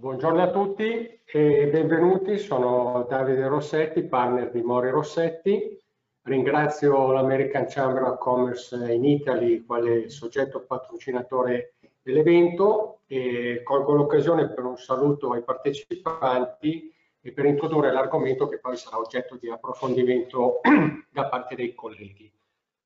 buongiorno a tutti e benvenuti. Sono Davide Rossetti, partner di Mori Rossetti. Ringrazio l'American Chamber of Commerce in Italy, quale soggetto patrocinatore dell'evento e colgo l'occasione per un saluto ai partecipanti e per introdurre l'argomento che poi sarà oggetto di approfondimento da parte dei colleghi.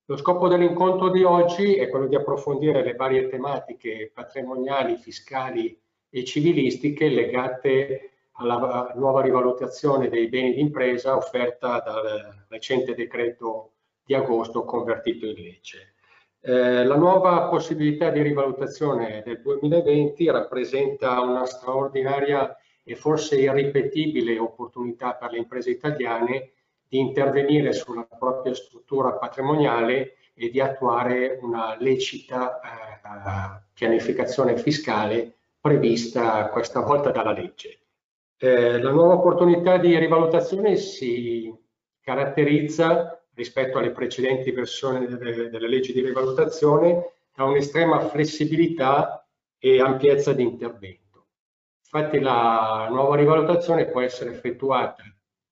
Lo scopo dell'incontro di oggi è quello di approfondire le varie tematiche patrimoniali, fiscali e civilistiche legate alla nuova rivalutazione dei beni d'impresa offerta dal recente decreto di agosto convertito in legge. Eh, la nuova possibilità di rivalutazione del 2020 rappresenta una straordinaria e forse irripetibile opportunità per le imprese italiane di intervenire sulla propria struttura patrimoniale e di attuare una lecita eh, pianificazione fiscale prevista questa volta dalla legge. Eh, la nuova opportunità di rivalutazione si caratterizza rispetto alle precedenti versioni delle, delle leggi di rivalutazione da un'estrema flessibilità e ampiezza di intervento. Infatti la nuova rivalutazione può essere effettuata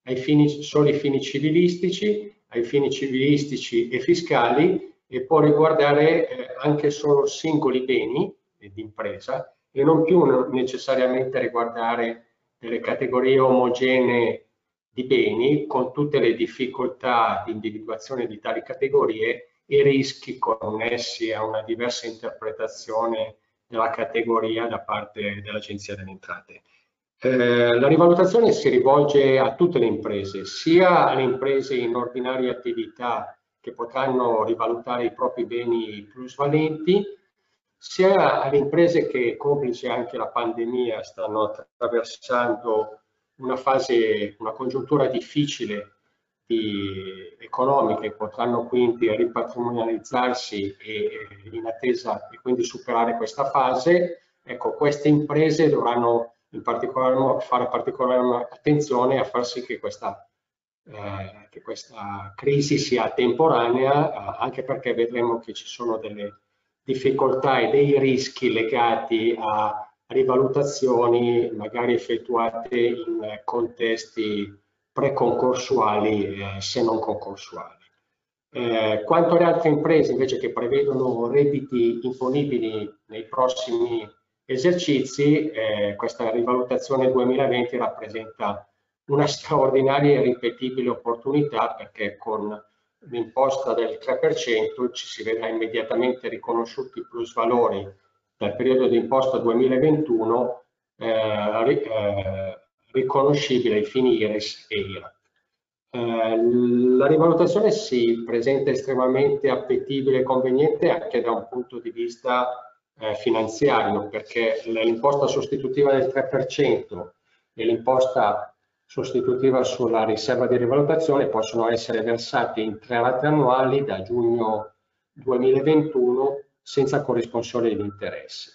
ai fini, soli fini civilistici, ai fini civilistici e fiscali e può riguardare eh, anche solo singoli beni d'impresa e non più necessariamente riguardare delle categorie omogenee di beni con tutte le difficoltà di individuazione di tali categorie e rischi connessi a una diversa interpretazione della categoria da parte dell'Agenzia delle Entrate. Eh, la rivalutazione si rivolge a tutte le imprese, sia alle imprese in ordinaria attività che potranno rivalutare i propri beni plusvalenti, sia alle imprese che, complice anche la pandemia, stanno attraversando una fase, una congiuntura difficile di, economica e potranno quindi ripatrimonializzarsi e, in attesa e quindi superare questa fase, ecco, queste imprese dovranno in particolare fare particolare attenzione a far sì che questa, eh, che questa crisi sia temporanea, anche perché vedremo che ci sono delle difficoltà e dei rischi legati a rivalutazioni magari effettuate in contesti preconcorsuali eh, se non concorsuali. Eh, quanto alle altre imprese invece che prevedono redditi imponibili nei prossimi esercizi, eh, questa rivalutazione 2020 rappresenta una straordinaria e ripetibile opportunità perché con l'imposta del 3% ci si vedrà immediatamente riconosciuti i plusvalori dal periodo di imposta 2021 eh, eh, riconoscibile ai fini IRES e IRAP. Eh, la rivalutazione si presenta estremamente appetibile e conveniente anche da un punto di vista eh, finanziario perché l'imposta sostitutiva del 3% e l'imposta sostitutiva sulla riserva di rivalutazione possono essere versate in tre rate annuali da giugno 2021 senza corrisponsione di interesse.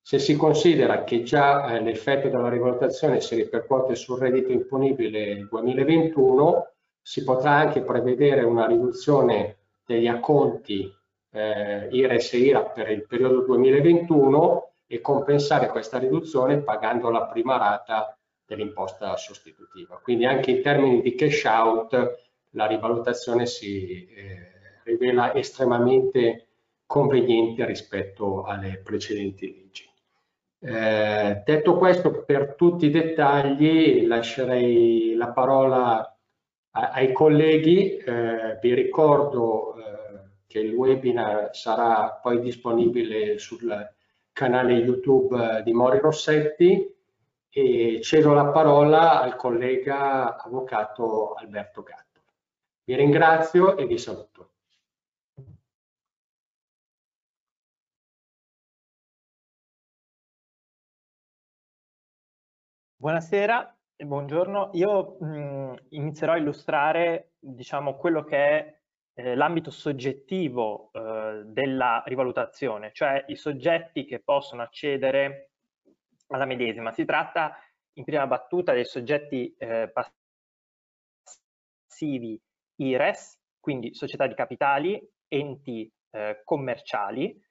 Se si considera che già eh, l'effetto della rivalutazione si ripercuote sul reddito imponibile 2021, si potrà anche prevedere una riduzione degli acconti eh, IRES e IRA per il periodo 2021 e compensare questa riduzione pagando la prima rata dell'imposta sostitutiva. Quindi anche in termini di cash out la rivalutazione si eh, rivela estremamente conveniente rispetto alle precedenti leggi. Eh, detto questo, per tutti i dettagli lascerei la parola a, ai colleghi. Eh, vi ricordo eh, che il webinar sarà poi disponibile sul canale YouTube di Mori Rossetti e cedo la parola al collega avvocato Alberto Gatto. Vi ringrazio e vi saluto. Buonasera e buongiorno. Io mh, inizierò a illustrare diciamo, quello che è eh, l'ambito soggettivo eh, della rivalutazione, cioè i soggetti che possono accedere alla medesima. Si tratta in prima battuta dei soggetti eh, passivi IRES, quindi società di capitali, enti eh, commerciali.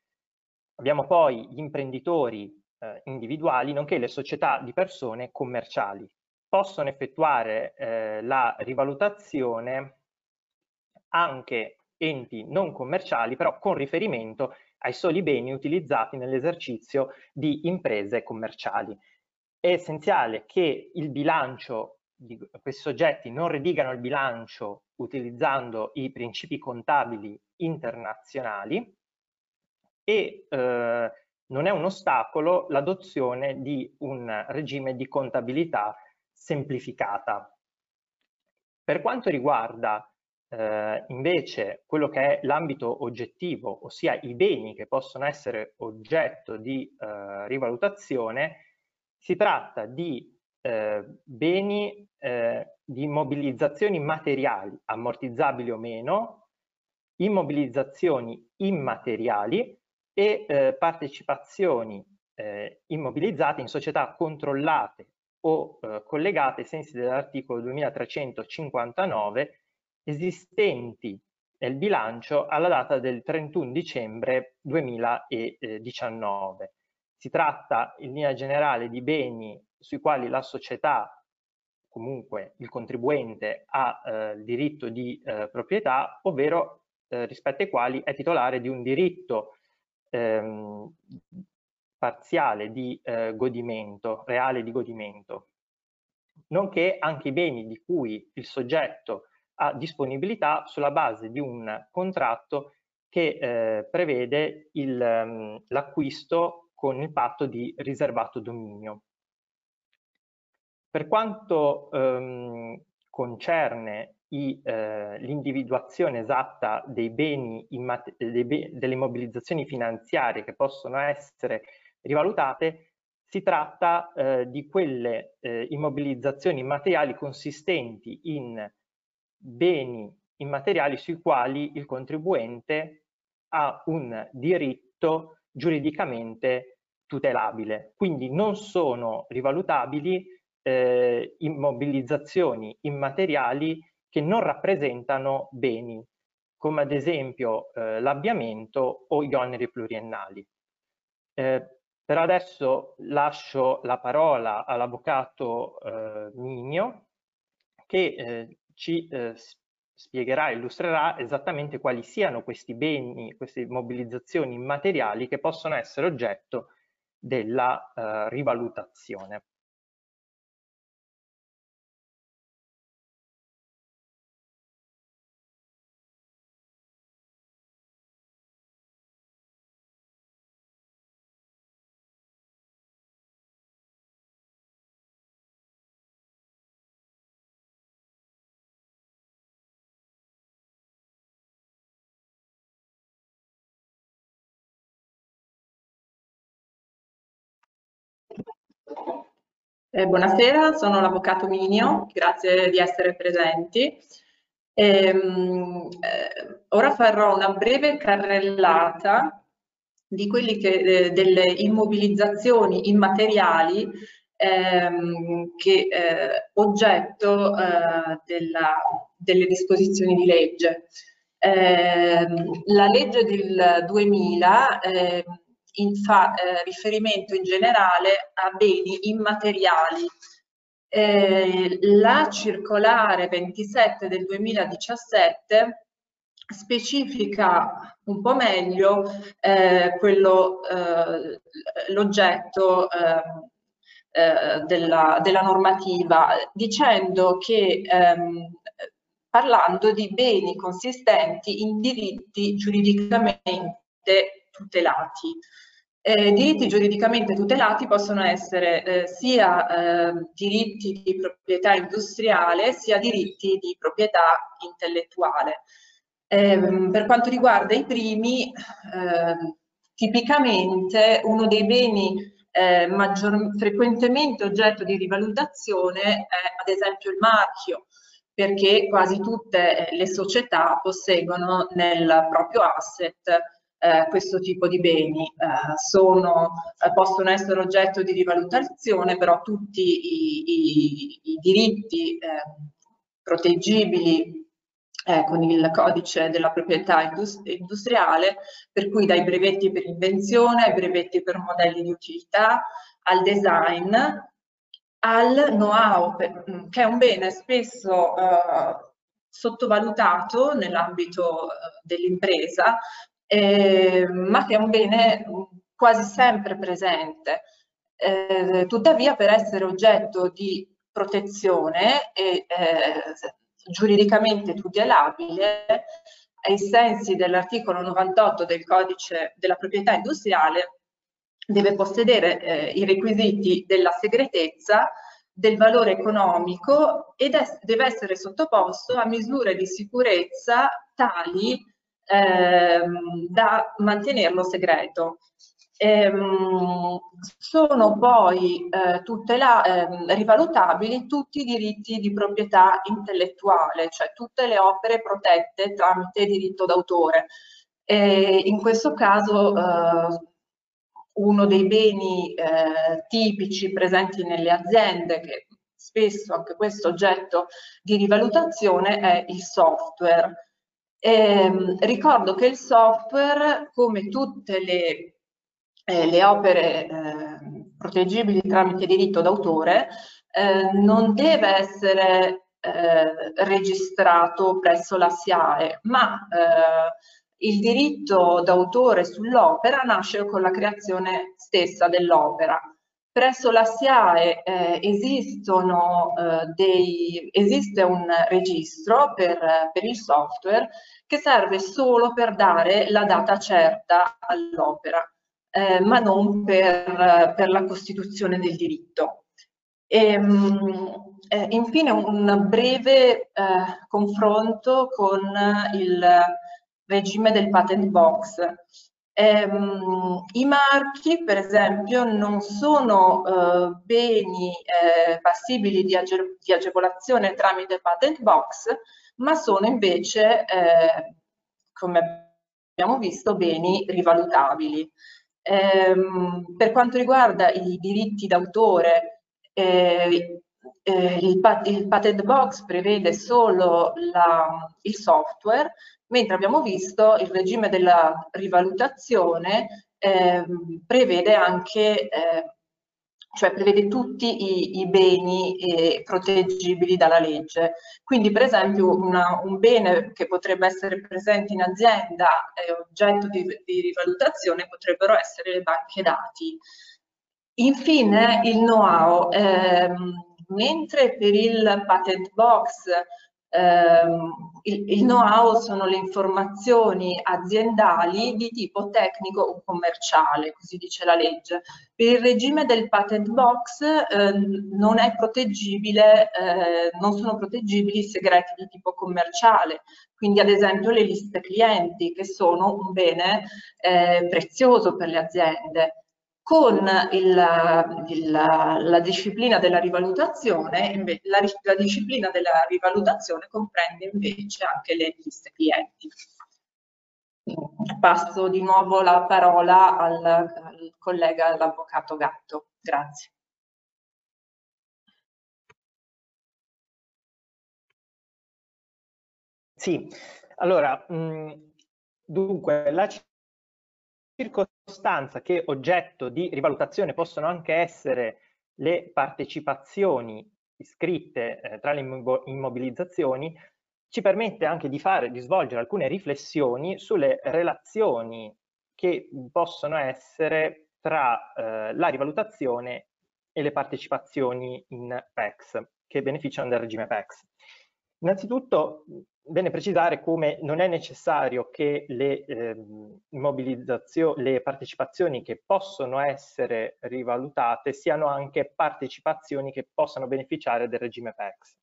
Abbiamo poi gli imprenditori eh, individuali, nonché le società di persone commerciali. Possono effettuare eh, la rivalutazione anche enti non commerciali, però con riferimento ai soli beni utilizzati nell'esercizio di imprese commerciali. È essenziale che il bilancio di questi soggetti non redigano il bilancio utilizzando i principi contabili internazionali e eh, non è un ostacolo l'adozione di un regime di contabilità semplificata. Per quanto riguarda eh, invece quello che è l'ambito oggettivo, ossia i beni che possono essere oggetto di eh, rivalutazione, si tratta di eh, beni eh, di immobilizzazioni materiali, ammortizzabili o meno, immobilizzazioni immateriali e eh, partecipazioni eh, immobilizzate in società controllate o collegate ai sensi dell'articolo 2359 esistenti nel bilancio alla data del 31 dicembre 2019. Si tratta in linea generale di beni sui quali la società, comunque il contribuente, ha eh, diritto di eh, proprietà, ovvero eh, rispetto ai quali è titolare di un diritto ehm, parziale di eh, godimento, reale di godimento, nonché anche i beni di cui il soggetto ha disponibilità sulla base di un contratto che eh, prevede ehm, l'acquisto con il patto di riservato dominio. Per quanto ehm, concerne eh, l'individuazione esatta dei beni, dei be delle immobilizzazioni finanziarie che possono essere rivalutate, si tratta eh, di quelle eh, immobilizzazioni materiali consistenti in beni immateriali sui quali il contribuente ha un diritto giuridicamente tutelabile. Quindi non sono rivalutabili eh, immobilizzazioni immateriali che non rappresentano beni, come ad esempio eh, l'abbiamento o gli oneri pluriennali. Eh, per adesso lascio la parola all'avvocato eh, Minio che eh, ci eh, spiegherà, illustrerà esattamente quali siano questi beni, queste mobilizzazioni immateriali che possono essere oggetto della eh, rivalutazione. Eh, buonasera, sono l'Avvocato Minio, grazie di essere presenti. Ehm, eh, ora farò una breve carrellata di quelli che, eh, delle immobilizzazioni immateriali ehm, che eh, oggetto eh, della, delle disposizioni di legge. Ehm, la legge del 2000 in fa eh, riferimento in generale a beni immateriali. Eh, la circolare 27 del 2017 specifica un po' meglio eh, eh l'oggetto ehm, eh, della, della, normativa, dicendo che ehm, parlando di beni consistenti in diritti giuridicamente tutelati. Eh, diritti giuridicamente tutelati possono essere eh, sia eh, diritti di proprietà industriale sia diritti di proprietà intellettuale. Ehm, per quanto riguarda i primi, ehm, tipicamente uno dei beni eh, maggior, frequentemente oggetto di rivalutazione è ad esempio il marchio, perché quasi tutte le società posseggono nel proprio asset eh, questo tipo di beni. Eh, sono, eh, possono essere oggetto di rivalutazione, però tutti i, i, i diritti ehm, proteggibili eh, con il codice della proprietà industriale, per cui dai brevetti per invenzione ai brevetti per modelli di utilità, al design, al know-how, mm, che è un bene spesso eh, sottovalutato nell'ambito eh, dell'impresa, eh, ma che è un bene mm, quasi sempre presente. Eh, tuttavia, per essere oggetto di protezione e eh, giuridicamente tutelabile, ai sensi dell'articolo 98 del codice della proprietà industriale, deve possedere eh, i requisiti della segretezza, del valore economico ed è, deve essere sottoposto a misure di sicurezza tali ehm, da mantenerlo segreto. Ehm, sono poi eh, tutela, ehm, rivalutabili tutti i diritti di proprietà intellettuale, cioè tutte le opere protette tramite diritto d'autore. in questo caso eh, uno dei beni eh, tipici presenti nelle aziende, che spesso anche questo oggetto di rivalutazione, è il software. Eh, ricordo che il software, come tutte le, eh, le opere eh, proteggibili tramite diritto d'autore, eh, non deve essere eh, registrato presso la SIAE, ma il diritto d'autore sull'opera nasce con la creazione stessa dell'opera. Presso la SIAE eh, esistono, eh, dei, esiste un registro per, per, il software che serve solo per dare la data certa all'opera, eh, ma non per, per, la costituzione del diritto. E, ehm, eh, infine un breve eh, confronto con il regime del patent box. Ehm, I marchi, per esempio, non sono eh, beni eh, passibili di, age di, agevolazione tramite patent box, ma sono invece, eh, come abbiamo visto, beni rivalutabili. Ehm, per quanto riguarda i diritti d'autore, eh, eh, il, il, patent box prevede solo la, il software, mentre abbiamo visto il regime della rivalutazione eh, prevede anche, eh, cioè prevede tutti i, i beni eh, proteggibili dalla legge. Quindi per esempio una, un bene che potrebbe essere presente in azienda e oggetto di, di rivalutazione potrebbero essere le banche dati. Infine il know-how, ehm, mentre per il patent box il, il know-how sono le informazioni aziendali di tipo tecnico o commerciale, così dice la legge. Per il regime del patent box eh, non eh, non sono proteggibili i segreti di tipo commerciale, quindi ad esempio le liste clienti che sono un bene eh, prezioso per le aziende con il, il, la disciplina della rivalutazione, la, la, disciplina della rivalutazione comprende invece anche le liste clienti. Passo di nuovo la parola al, al collega, l'avvocato Gatto. Grazie. Sì, allora, mh, dunque, la circostanza che oggetto di rivalutazione possono anche essere le partecipazioni iscritte eh, tra le immobilizzazioni, ci permette anche di, fare, di svolgere alcune riflessioni sulle relazioni che possono essere tra eh, la rivalutazione e le partecipazioni in PEX, che beneficiano del regime PEX. Innanzitutto bene precisare come non è necessario che le, eh, le partecipazioni che possono essere rivalutate siano anche partecipazioni che possano beneficiare del regime PEX.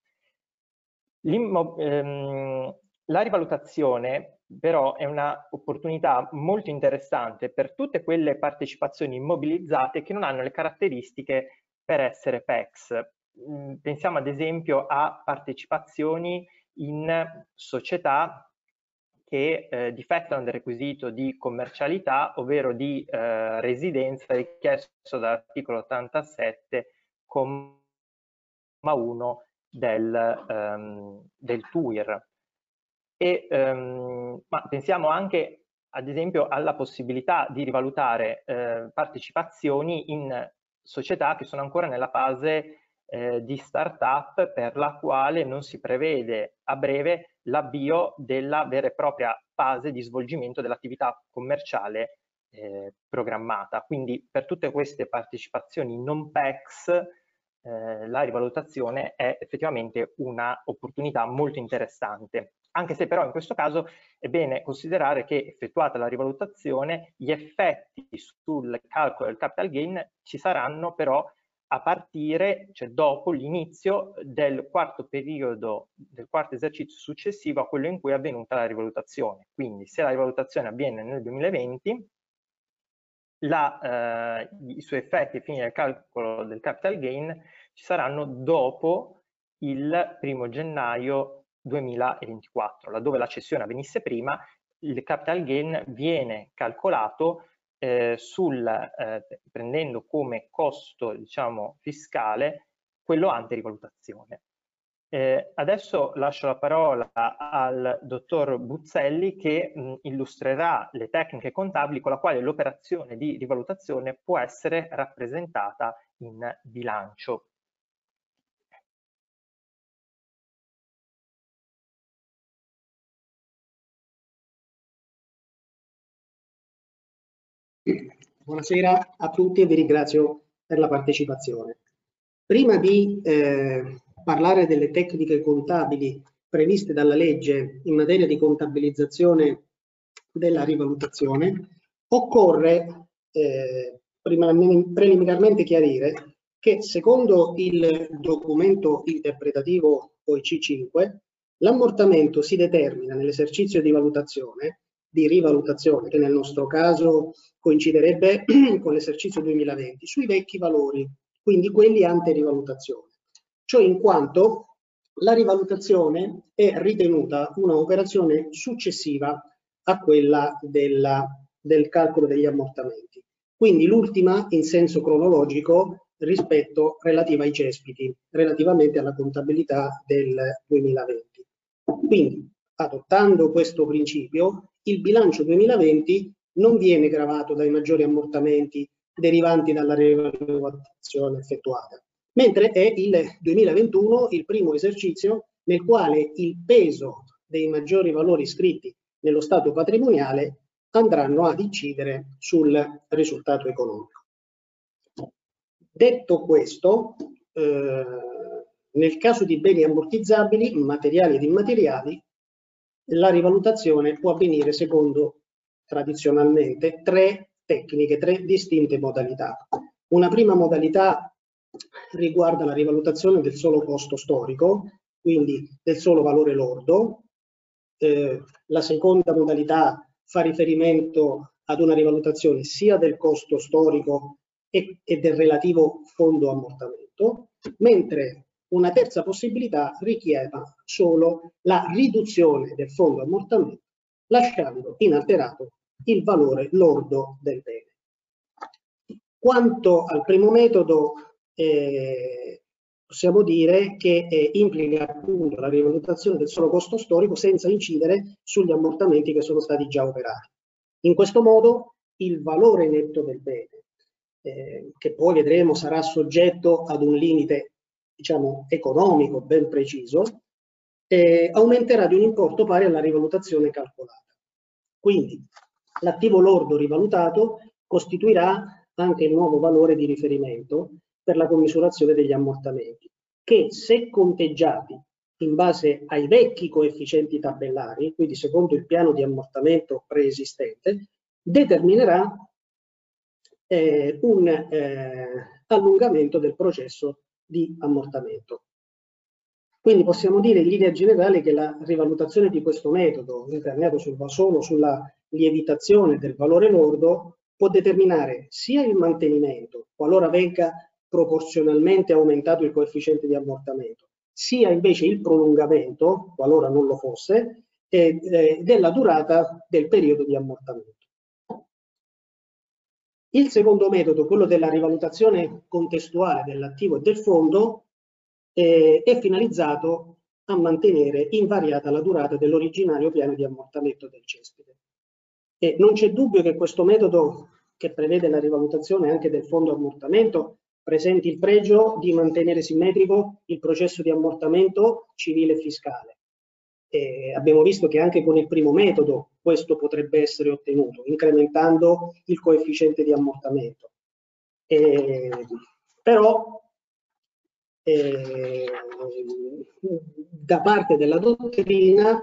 Ehm, la rivalutazione però è un'opportunità molto interessante per tutte quelle partecipazioni immobilizzate che non hanno le caratteristiche per essere PEX. Pensiamo ad esempio a partecipazioni in società che eh, difettano del requisito di commercialità, ovvero di eh, residenza richiesto dall'articolo 87,1 del, ehm, del TUIR. e, ehm, ma pensiamo anche ad esempio alla possibilità di rivalutare eh, partecipazioni in società che sono ancora nella fase eh, di startup per la quale non si prevede a breve l'avvio della vera e propria fase di svolgimento dell'attività commerciale eh, programmata. Quindi per tutte queste partecipazioni non PEX eh, la rivalutazione è effettivamente un'opportunità molto interessante anche se però in questo caso è bene considerare che effettuata la rivalutazione gli effetti sul calcolo del capital gain ci saranno però a partire, cioè dopo l'inizio del quarto periodo, del quarto esercizio successivo a quello in cui è avvenuta la rivalutazione. Quindi se la rivalutazione avviene nel 2020, la, eh, i suoi effetti ai fini del calcolo del capital gain ci saranno dopo il primo gennaio 2024, laddove la cessione avvenisse prima, il capital gain viene calcolato eh, sul, eh, prendendo come costo diciamo, fiscale quello ante rivalutazione. Eh, adesso lascio la parola al dottor Buzzelli che mh, illustrerà le tecniche contabili con la quale l'operazione di rivalutazione può essere rappresentata in bilancio. Buonasera a tutti e vi ringrazio per la partecipazione. Prima di eh, parlare delle tecniche contabili previste dalla legge in materia di contabilizzazione della rivalutazione, occorre eh, preliminarmente chiarire che secondo il documento interpretativo OIC5 l'ammortamento si determina nell'esercizio di valutazione di rivalutazione, che nel nostro caso coinciderebbe con l'esercizio 2020, sui vecchi valori, quindi quelli ante rivalutazione. Ciò in quanto la rivalutazione è ritenuta un'operazione successiva a quella della, del calcolo degli ammortamenti. Quindi l'ultima in senso cronologico rispetto relativa ai cespiti, relativamente alla contabilità del 2020. Quindi, adottando questo principio, il bilancio 2020 non viene gravato dai maggiori ammortamenti derivanti dalla rivalutazione effettuata, mentre è il 2021 il primo esercizio nel quale il peso dei maggiori valori iscritti nello stato patrimoniale andranno ad incidere sul risultato economico. Detto questo, eh, nel caso di beni ammortizzabili, materiali ed immateriali, la rivalutazione può avvenire secondo tradizionalmente tre tecniche, tre distinte modalità. Una prima modalità riguarda la rivalutazione del solo costo storico, quindi del solo valore lordo. Eh, la seconda modalità fa riferimento ad una rivalutazione sia del costo storico e, e del relativo fondo ammortamento, mentre una terza possibilità richieda solo la riduzione del fondo ammortamento, lasciando inalterato il valore lordo del bene. Quanto al primo metodo, eh, possiamo dire che eh, implica appunto la rivalutazione del solo costo storico senza incidere sugli ammortamenti che sono stati già operati. In questo modo il valore netto del bene, eh, che poi vedremo sarà soggetto ad un limite diciamo, economico ben preciso, eh, aumenterà di un importo pari alla rivalutazione calcolata. Quindi l'attivo lordo rivalutato costituirà anche il nuovo valore di riferimento per la commisurazione degli ammortamenti, che se conteggiati in base ai vecchi coefficienti tabellari, quindi secondo il piano di ammortamento preesistente, determinerà eh, un eh, allungamento del processo di ammortamento. Quindi possiamo dire in linea generale che la rivalutazione di questo metodo, imperniato sul, solo sulla lievitazione del valore lordo, può determinare sia il mantenimento, qualora venga proporzionalmente aumentato il coefficiente di ammortamento, sia invece il prolungamento, qualora non lo fosse, eh, della durata del periodo di ammortamento. Il secondo metodo, quello della rivalutazione contestuale dell'attivo e del fondo, eh, è finalizzato a mantenere invariata la durata dell'originario piano di ammortamento del cespite. E non c'è dubbio che questo metodo, che prevede la rivalutazione anche del fondo ammortamento, presenti il pregio di mantenere simmetrico il processo di ammortamento civile e fiscale. E abbiamo visto che anche con il primo metodo questo potrebbe essere ottenuto, incrementando il coefficiente di ammortamento. E, però eh, da parte della dottrina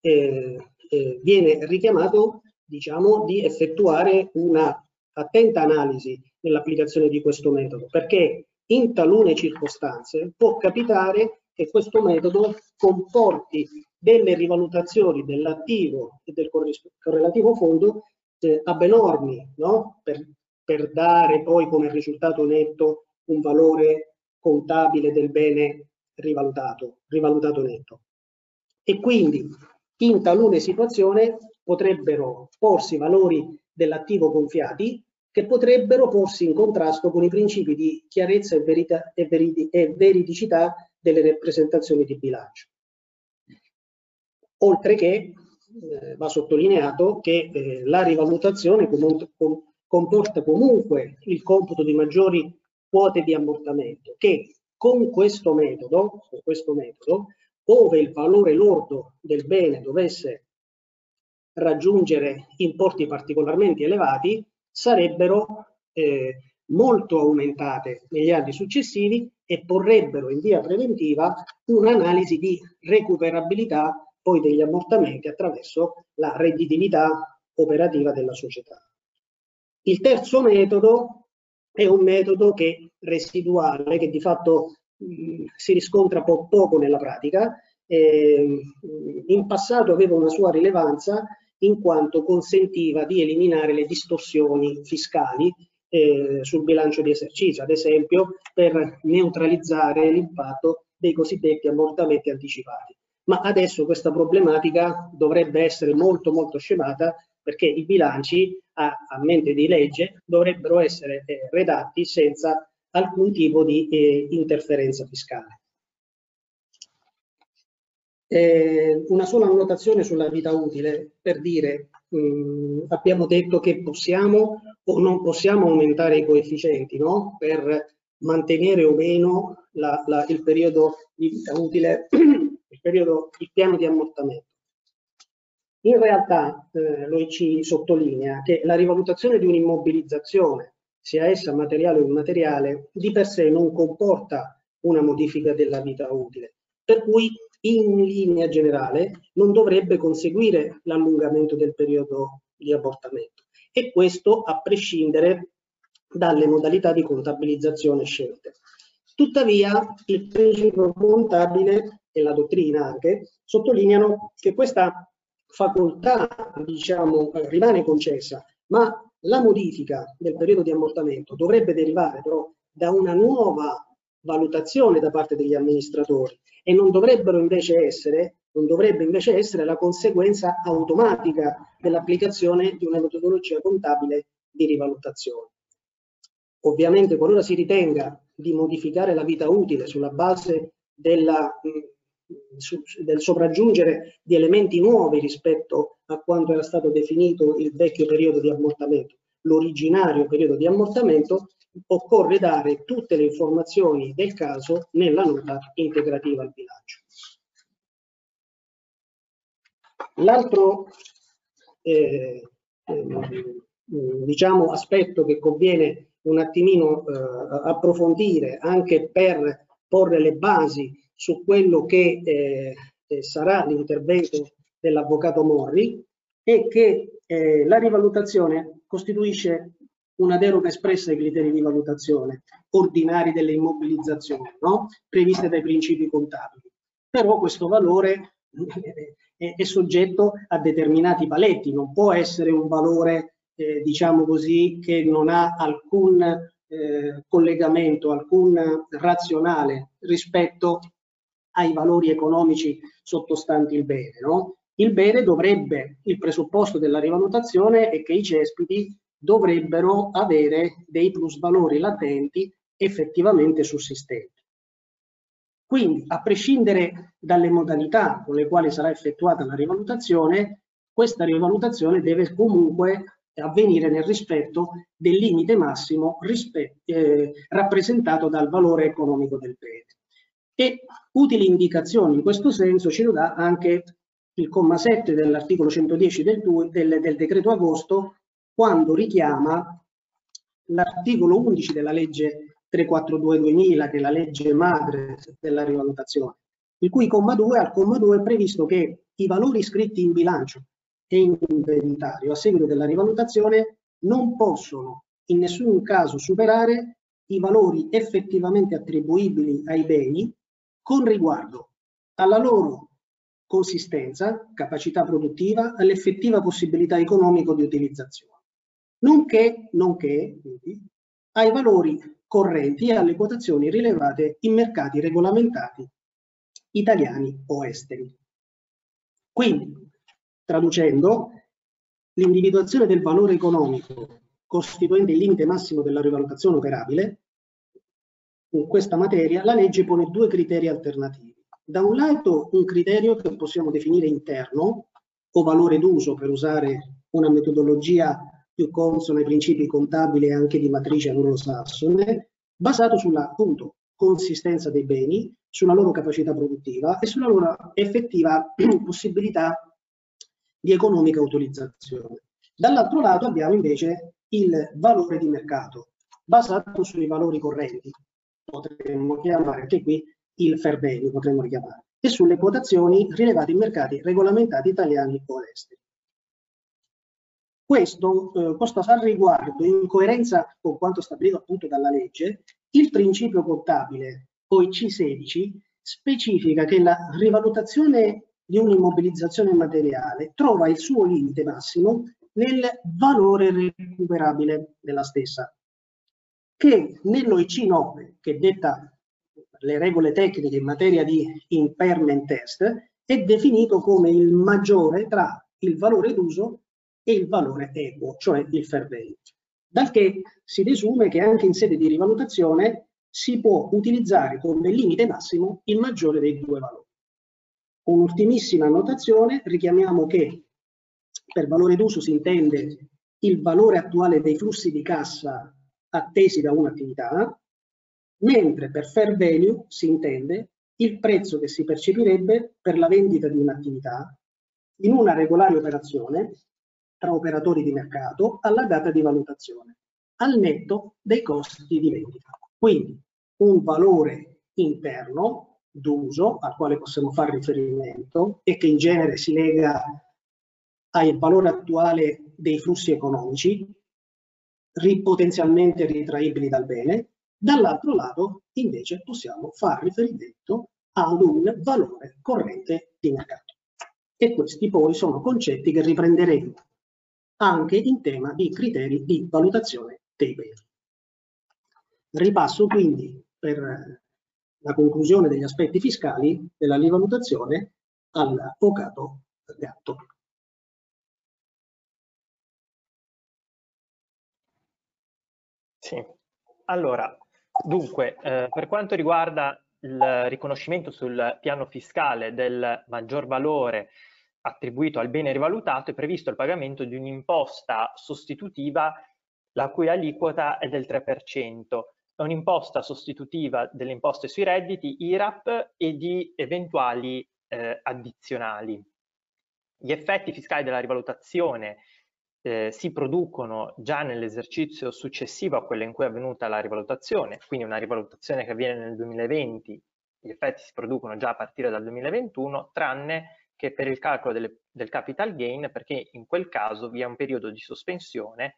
eh, eh, viene richiamato diciamo, di effettuare una attenta analisi nell'applicazione di questo metodo, perché in talune circostanze può capitare che questo metodo comporti delle rivalutazioni dell'attivo e del correlativo fondo eh, abnormi, no? per, per dare poi come risultato netto un valore contabile del bene rivalutato, rivalutato netto. E quindi in talune situazioni potrebbero porsi valori dell'attivo gonfiati che potrebbero porsi in contrasto con i principi di chiarezza e, verità, e, veridi, e veridicità delle rappresentazioni di bilancio. Oltre che eh, va sottolineato che eh, la rivalutazione com com comporta comunque il computo di maggiori quote di ammortamento che con questo metodo, con questo metodo ove il valore lordo del bene dovesse raggiungere importi particolarmente elevati, sarebbero eh, molto aumentate negli anni successivi e porrebbero in via preventiva un'analisi di recuperabilità poi degli ammortamenti attraverso la redditività operativa della società. Il terzo metodo è un metodo che residuale, che di fatto mh, si riscontra po poco nella pratica, eh, in passato aveva una sua rilevanza in quanto consentiva di eliminare le distorsioni fiscali eh, sul bilancio di esercizio, ad esempio per neutralizzare l'impatto dei cosiddetti ammortamenti anticipati. Ma adesso questa problematica dovrebbe essere molto molto scemata perché i bilanci a, a mente di legge dovrebbero essere eh, redatti senza alcun tipo di eh, interferenza fiscale. Eh, una sola annotazione sulla vita utile per dire mh, mm, abbiamo detto che possiamo o non possiamo aumentare i coefficienti no? per mantenere o meno la, la, il periodo di vita utile, il, periodo, il piano di ammortamento. In realtà eh, l'OIC sottolinea che la rivalutazione di un'immobilizzazione, sia essa materiale o immateriale, di per sé non comporta una modifica della vita utile, per cui in linea generale non dovrebbe conseguire l'allungamento del periodo di abortamento e questo a prescindere dalle modalità di contabilizzazione scelte. Tuttavia il principio contabile e la dottrina anche sottolineano che questa facoltà diciamo, rimane concessa, ma la modifica del periodo di ammortamento dovrebbe derivare però da una nuova valutazione da parte degli amministratori e non invece essere, non dovrebbe invece essere la conseguenza automatica dell'applicazione di una metodologia contabile di rivalutazione. Ovviamente qualora si ritenga di modificare la vita utile sulla base della, su, del sopraggiungere di elementi nuovi rispetto a quanto era stato definito il vecchio periodo di ammortamento, l'originario periodo di ammortamento, occorre dare tutte le informazioni del caso nella nota integrativa al bilancio. L'altro eh, eh, diciamo, aspetto che conviene un attimino eh, approfondire anche per porre le basi su quello che eh, eh, sarà l'intervento dell'avvocato Morri è che la rivalutazione costituisce una deroga espressa ai criteri di valutazione ordinari delle immobilizzazioni, no? previste dai principi contabili. Però questo valore è, soggetto a determinati paletti, non può essere un valore, eh, diciamo così, che non ha alcun eh, collegamento, alcun razionale rispetto ai valori economici sottostanti il bene. No? Il bene dovrebbe, il presupposto della rivalutazione è che i cespiti dovrebbero avere dei plusvalori latenti effettivamente sussistenti. Quindi, a prescindere dalle modalità con le quali sarà effettuata la rivalutazione, questa rivalutazione deve comunque avvenire nel rispetto del limite massimo eh, rappresentato dal valore economico del bene. E utili indicazioni in questo senso ce lo dà anche il comma 7 dell'articolo 110 del, del, del decreto agosto quando richiama l'articolo 11 della legge 342-2000, che è la legge madre della rivalutazione, il cui comma 2, al comma 2 è previsto che i valori iscritti in bilancio e in inventario a seguito della rivalutazione non possono in nessun caso superare i valori effettivamente attribuibili ai beni con riguardo alla loro consistenza, capacità produttiva, all'effettiva possibilità economico di utilizzazione, nonché, nonché quindi, ai valori correnti e alle quotazioni rilevate in mercati regolamentati italiani o esteri. Quindi, traducendo, l'individuazione del valore economico costituente il limite massimo della rivalutazione operabile, in questa materia la legge pone due criteri alternativi. Da un lato un criterio che possiamo definire interno o valore d'uso per usare una metodologia più consona ai principi contabili e anche di matrice anglosassone, basato sulla appunto consistenza dei beni, sulla loro capacità produttiva e sulla loro effettiva possibilità di economica utilizzazione. Dall'altro lato abbiamo invece il valore di mercato, basato sui valori correnti, potremmo chiamare anche qui il fair value, potremmo richiamare, e sulle quotazioni rilevate in mercati regolamentati italiani o esteri. Questo, eh, questo al riguardo, in coerenza con quanto stabilito appunto dalla legge, il principio contabile, poi C16, specifica che la rivalutazione di un'immobilizzazione materiale trova il suo limite massimo nel valore recuperabile della stessa, che nell'OIC 9, che detta le regole tecniche in materia di impairment test, è definito come il maggiore tra il valore d'uso e il valore equo, cioè il fair value. Dal che si desume che anche in sede di rivalutazione si può utilizzare come limite massimo il maggiore dei due valori. Un'ultimissima annotazione, richiamiamo che per valore d'uso si intende il valore attuale dei flussi di cassa attesi da un'attività, mentre per fair value si intende il prezzo che si percepirebbe per la vendita di un'attività in una regolare operazione tra operatori di mercato alla data di valutazione, al netto dei costi di vendita. Quindi un valore interno d'uso al quale possiamo fare riferimento e che in genere si lega al valore attuale dei flussi economici, potenzialmente ritraibili dal bene, dall'altro lato invece possiamo fare riferimento ad un valore corrente di mercato. E questi poi sono concetti che riprenderemo anche in tema di criteri di valutazione dei beni. Ripasso quindi per la conclusione degli aspetti fiscali della rivalutazione all'avvocato Gatto. Sì, allora, dunque, eh, per quanto riguarda il riconoscimento sul piano fiscale del maggior valore attribuito al bene rivalutato è previsto il pagamento di un'imposta sostitutiva la cui aliquota è del 3%. È un'imposta sostitutiva delle imposte sui redditi IRAP e di eventuali eh, addizionali. Gli effetti fiscali della rivalutazione eh, si producono già nell'esercizio successivo a quello in cui è avvenuta la rivalutazione, quindi una rivalutazione che avviene nel 2020, gli effetti si producono già a partire dal 2021, tranne che per il calcolo delle, del capital gain, perché in quel caso vi è un periodo di sospensione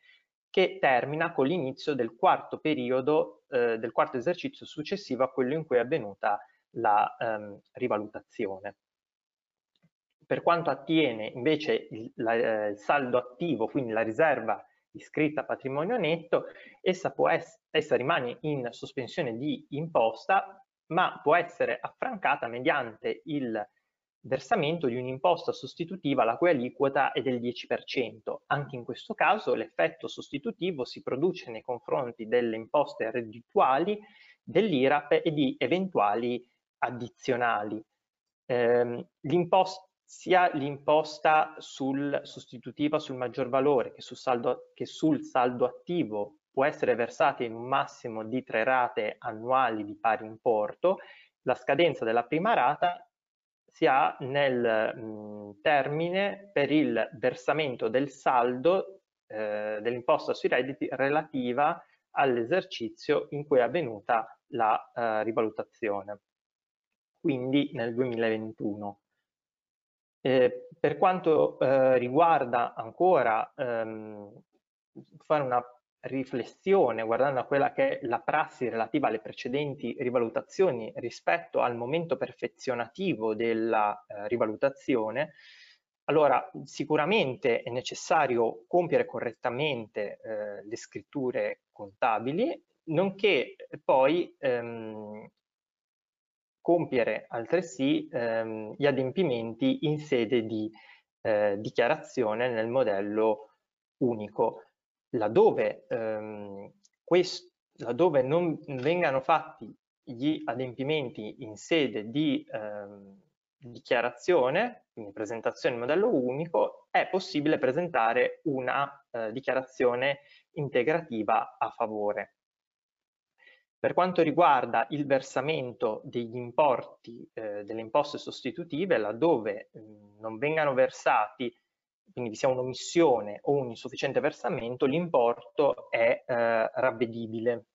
che termina con l'inizio del quarto periodo, eh, del quarto esercizio successivo a quello in cui è avvenuta la ehm, rivalutazione. Per quanto attiene invece il, la, eh, il, saldo attivo, quindi la riserva iscritta a patrimonio netto, essa, ess essa rimane in sospensione di imposta, ma può essere affrancata mediante il versamento di un'imposta sostitutiva la cui aliquota è del 10%. Anche in questo caso l'effetto sostitutivo si produce nei confronti delle imposte reddituali, dell'IRAP e di eventuali addizionali. Eh, sia l'imposta sul sostitutiva sul maggior valore che sul, saldo, che sul saldo attivo può essere versata in un massimo di tre rate annuali di pari importo, la scadenza della prima rata si ha nel mh, termine per il versamento del saldo eh, dell'imposta sui redditi relativa all'esercizio in cui è avvenuta la eh, rivalutazione, quindi nel 2021. Eh, per quanto eh, riguarda ancora ehm, fare una riflessione guardando a quella che è la prassi relativa alle precedenti rivalutazioni rispetto al momento perfezionativo della eh, rivalutazione, allora sicuramente è necessario compiere correttamente eh, le scritture contabili, nonché poi ehm, compiere altresì ehm, gli adempimenti in sede di eh, dichiarazione nel modello unico laddove, ehm, questo, laddove non vengano fatti gli adempimenti in sede di ehm, dichiarazione, quindi presentazione in modello unico, è possibile presentare una eh, dichiarazione integrativa a favore. Per quanto riguarda il versamento degli importi eh, delle imposte sostitutive, laddove mh, non vengano versati quindi vi sia un'omissione o un insufficiente versamento, l'importo è eh, ravvedibile.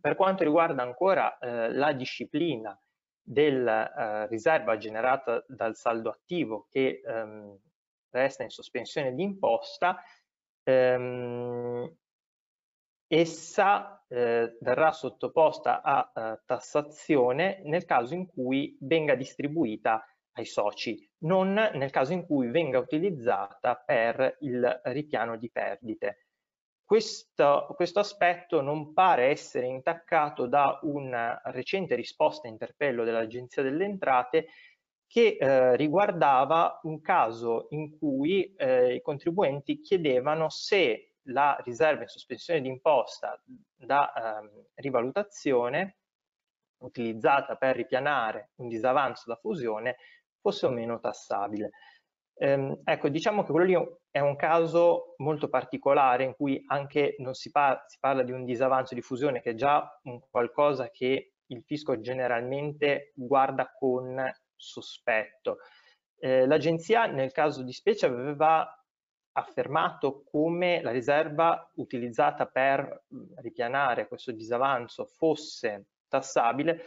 Per quanto riguarda ancora eh, la disciplina della eh, riserva generata dal saldo attivo che ehm, resta in sospensione di imposta, ehm, essa eh, verrà sottoposta a eh, tassazione nel caso in cui venga distribuita ai soci, non nel caso in cui venga utilizzata per il ripiano di perdite. Questo, questo, aspetto non pare essere intaccato da una recente risposta a interpello dell'Agenzia delle Entrate che eh, riguardava un caso in cui eh, i contribuenti chiedevano se la riserva in sospensione di imposta da eh, rivalutazione utilizzata per ripianare un disavanzo da fusione fosse o meno tassabile. Ehm, ecco, diciamo che quello lì è un caso molto particolare in cui anche non si, par si parla di un disavanzo di fusione che è già un qualcosa che il fisco generalmente guarda con sospetto. Eh, L'agenzia nel caso di specie aveva affermato come la riserva utilizzata per ripianare questo disavanzo fosse tassabile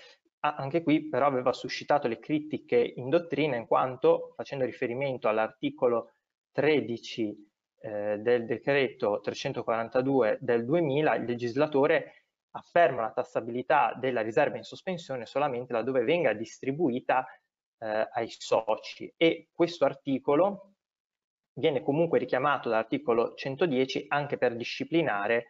anche qui però aveva suscitato le critiche in dottrina in quanto facendo riferimento all'articolo 13 eh, del decreto 342 del 2000 il legislatore afferma la tassabilità della riserva in sospensione solamente laddove venga distribuita eh, ai soci. E questo articolo viene comunque richiamato dall'articolo 110 anche per disciplinare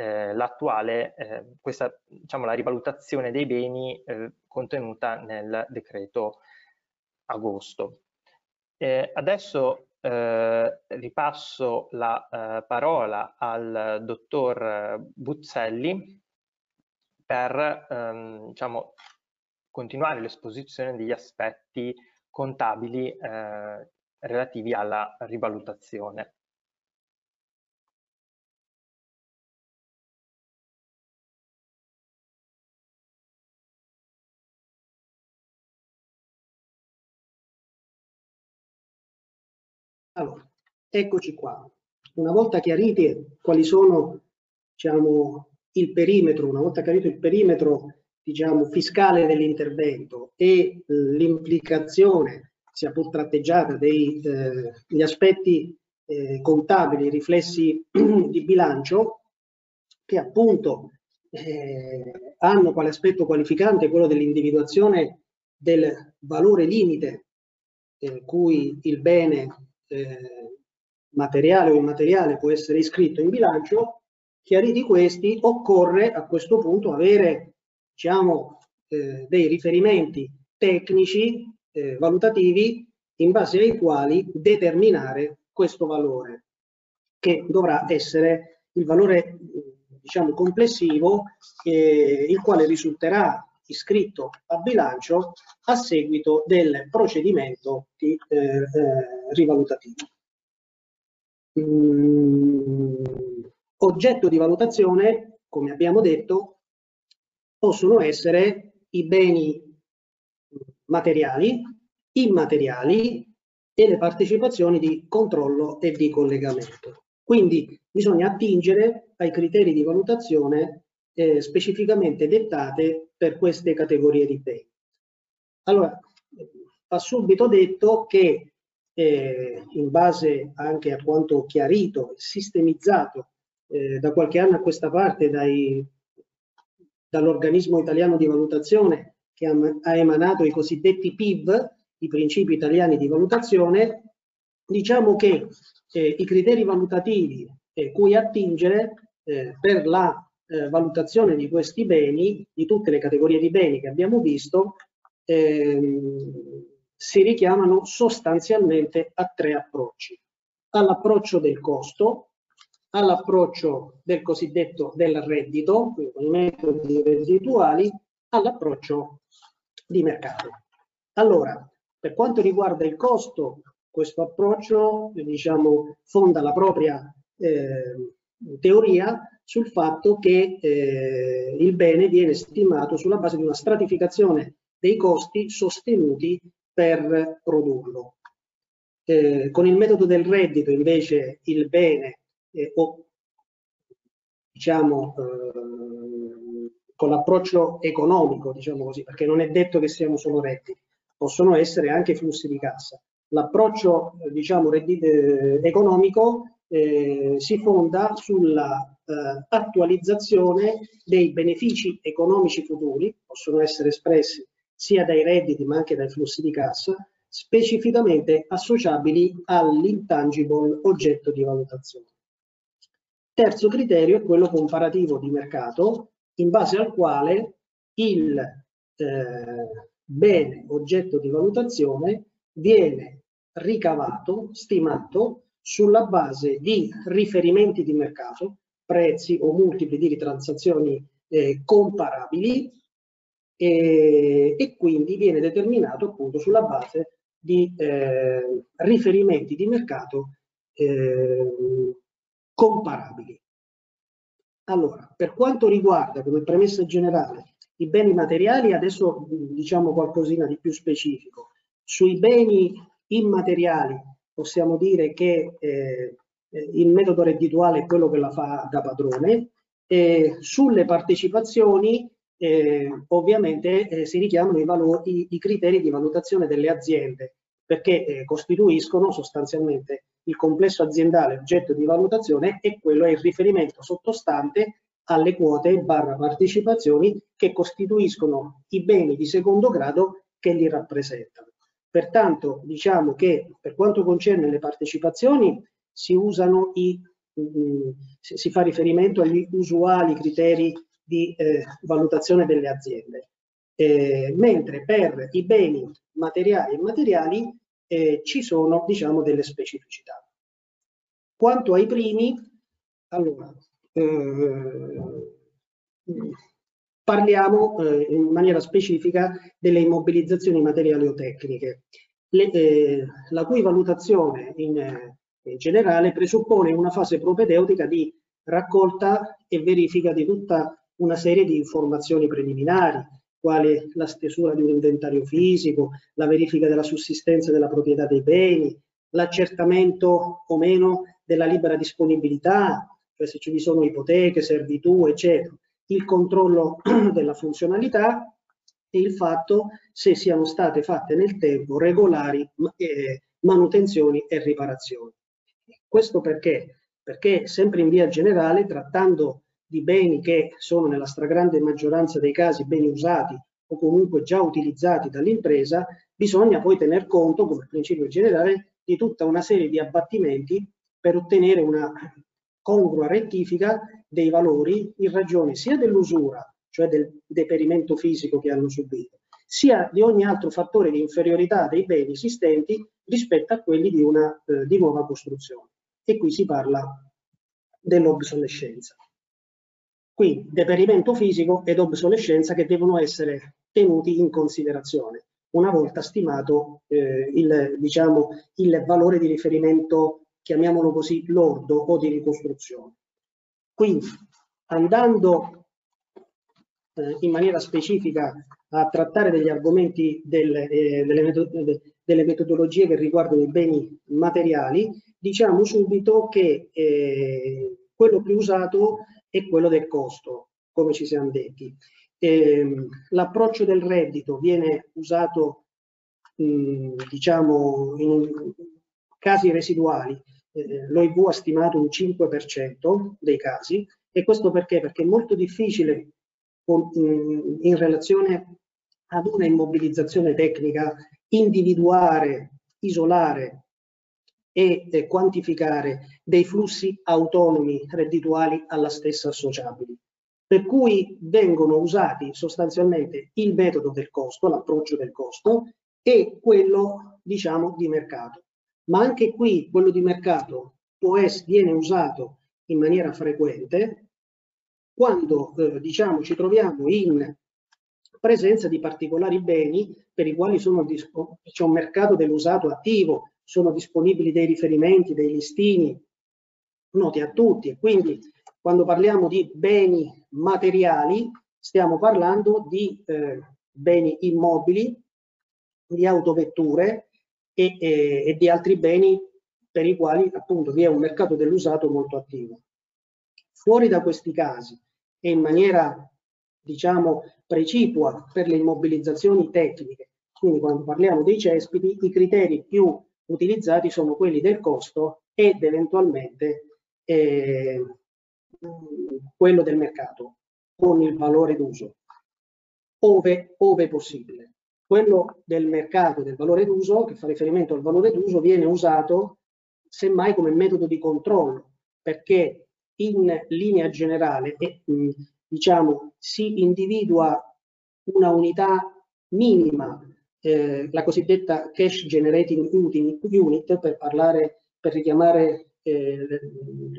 eh, l'attuale, eh, questa, diciamo, la rivalutazione dei beni eh, contenuta nel decreto agosto. Eh, adesso eh, ripasso la eh, parola al dottor Buzzelli per ehm, diciamo, continuare l'esposizione degli aspetti contabili relativi alla rivalutazione. Eccoci qua. Una volta chiariti quali sono, diciamo, il perimetro, una volta chiarito il perimetro, diciamo, fiscale dell'intervento e l'implicazione, sia pur tratteggiata, degli eh, aspetti eh, contabili, riflessi di bilancio, che appunto eh, hanno quale aspetto qualificante quello dell'individuazione del valore limite eh, cui il bene eh, materiale o immateriale può essere iscritto in bilancio, chiariti questi, occorre a questo punto avere diciamo, eh, dei riferimenti tecnici, eh, valutativi, in base ai quali determinare questo valore, che dovrà essere il valore diciamo, complessivo, il quale risulterà iscritto a bilancio a seguito del procedimento di, eh, eh, rivalutativo. Mm, oggetto di valutazione, come abbiamo detto, possono essere i beni materiali, immateriali e le partecipazioni di controllo e di collegamento. Quindi bisogna attingere ai criteri di valutazione eh, specificamente dettate per queste categorie di beni. Allora, va subito detto che eh, in base anche a quanto chiarito e sistemizzato eh, da qualche anno a questa parte dall'organismo italiano di valutazione che ha, ha emanato i cosiddetti PIV, i principi italiani di valutazione, diciamo che eh, i criteri valutativi eh, cui attingere eh, per la eh, valutazione di questi beni, di tutte le categorie di beni che abbiamo visto, ehm, si richiamano sostanzialmente a tre approcci. All'approccio del costo, all'approccio del cosiddetto del reddito, quindi con i metodi reddituali, all'approccio di mercato. Allora, per quanto riguarda il costo, questo approccio diciamo, fonda la propria eh, teoria sul fatto che eh, il bene viene stimato sulla base di una stratificazione dei costi sostenuti per produrlo. Eh, con il metodo del reddito invece il bene eh, o diciamo eh, con l'approccio economico, diciamo così, perché non è detto che siano solo redditi, possono essere anche flussi di cassa. L'approccio diciamo eh, economico eh, si fonda sulla eh, attualizzazione dei benefici economici futuri, possono essere espressi sia dai redditi ma anche dai flussi di cassa, specificamente associabili all'intangible oggetto di valutazione. Terzo criterio è quello comparativo di mercato, in base al quale il eh, bene oggetto di valutazione viene ricavato, stimato, sulla base di riferimenti di mercato, prezzi o multipli di transazioni eh, comparabili e, e, quindi viene determinato appunto sulla base di eh, riferimenti di mercato eh, comparabili. Allora, per quanto riguarda come premessa generale i beni materiali, adesso diciamo qualcosina di più specifico. Sui beni immateriali possiamo dire che eh, il metodo reddituale è quello che la fa da padrone. Eh, sulle partecipazioni eh, ovviamente eh, si richiamano i, valori, i, criteri di valutazione delle aziende perché eh, costituiscono sostanzialmente il complesso aziendale oggetto di valutazione e quello è il riferimento sottostante alle quote barra partecipazioni che costituiscono i beni di secondo grado che li rappresentano. Pertanto diciamo che per quanto concerne le partecipazioni si usano i, mh, si fa riferimento agli usuali criteri di eh, valutazione delle aziende, eh, mentre per i beni materiali e immateriali eh, ci sono diciamo delle specificità. Quanto ai primi, allora, eh, parliamo eh, in maniera specifica delle immobilizzazioni materiali o tecniche, le, eh, la cui valutazione in, in, generale presuppone una fase propedeutica di raccolta e verifica di tutta una serie di informazioni preliminari, quale la stesura di un inventario fisico, la verifica della sussistenza della proprietà dei beni, l'accertamento o meno della libera disponibilità, cioè se ci sono ipoteche, servitù, eccetera, il controllo della funzionalità e il fatto se siano state fatte nel tempo regolari eh, manutenzioni e riparazioni. Questo perché? Perché sempre in via generale, trattando di beni che sono nella stragrande maggioranza dei casi beni usati o comunque già utilizzati dall'impresa, bisogna poi tener conto, come principio generale, di tutta una serie di abbattimenti per ottenere una congrua rettifica dei valori in ragione sia dell'usura, cioè del deperimento fisico che hanno subito, sia di ogni altro fattore di inferiorità dei beni esistenti rispetto a quelli di una eh, di nuova costruzione. E qui si parla dell'obsolescenza. Quindi deperimento fisico ed obsolescenza che devono essere tenuti in considerazione una volta stimato eh, il, diciamo, il valore di riferimento, chiamiamolo così, lordo o di ricostruzione. Quindi andando eh, in maniera specifica a trattare degli argomenti del, eh, delle, metod delle, metodologie che riguardano i beni materiali, diciamo subito che eh, quello più usato è quello del costo, come ci siamo detti. Ehm, l'approccio del reddito viene usato diciamo in casi residuali, eh, l'OIV ha stimato un 5% dei casi e questo perché? Perché è molto difficile in relazione ad una immobilizzazione tecnica individuare, isolare e quantificare dei flussi autonomi reddituali alla stessa associabili. Per cui vengono usati sostanzialmente il metodo del costo, l'approccio del costo e quello diciamo di mercato. Ma anche qui quello di mercato può essere, viene usato in maniera frequente quando eh, diciamo ci troviamo in presenza di particolari beni per i quali c'è un mercato dell'usato attivo, sono disponibili dei riferimenti, dei listini noti a tutti. Quindi quando parliamo di beni materiali stiamo parlando di eh, beni immobili, di autovetture e, e, e di altri beni per i quali appunto vi è un mercato dell'usato molto attivo. Fuori da questi casi e in maniera diciamo precipua per le immobilizzazioni tecniche, quindi quando parliamo dei cespiti, i criteri più utilizzati sono quelli del costo ed eventualmente eh, quello del mercato con il valore d'uso, ove, ove possibile. Quello del mercato del valore d'uso, che fa riferimento al valore d'uso, viene usato semmai come metodo di controllo, perché in linea generale e, diciamo, si individua una unità minima eh, la cosiddetta cash generating unit per parlare, per richiamare eh,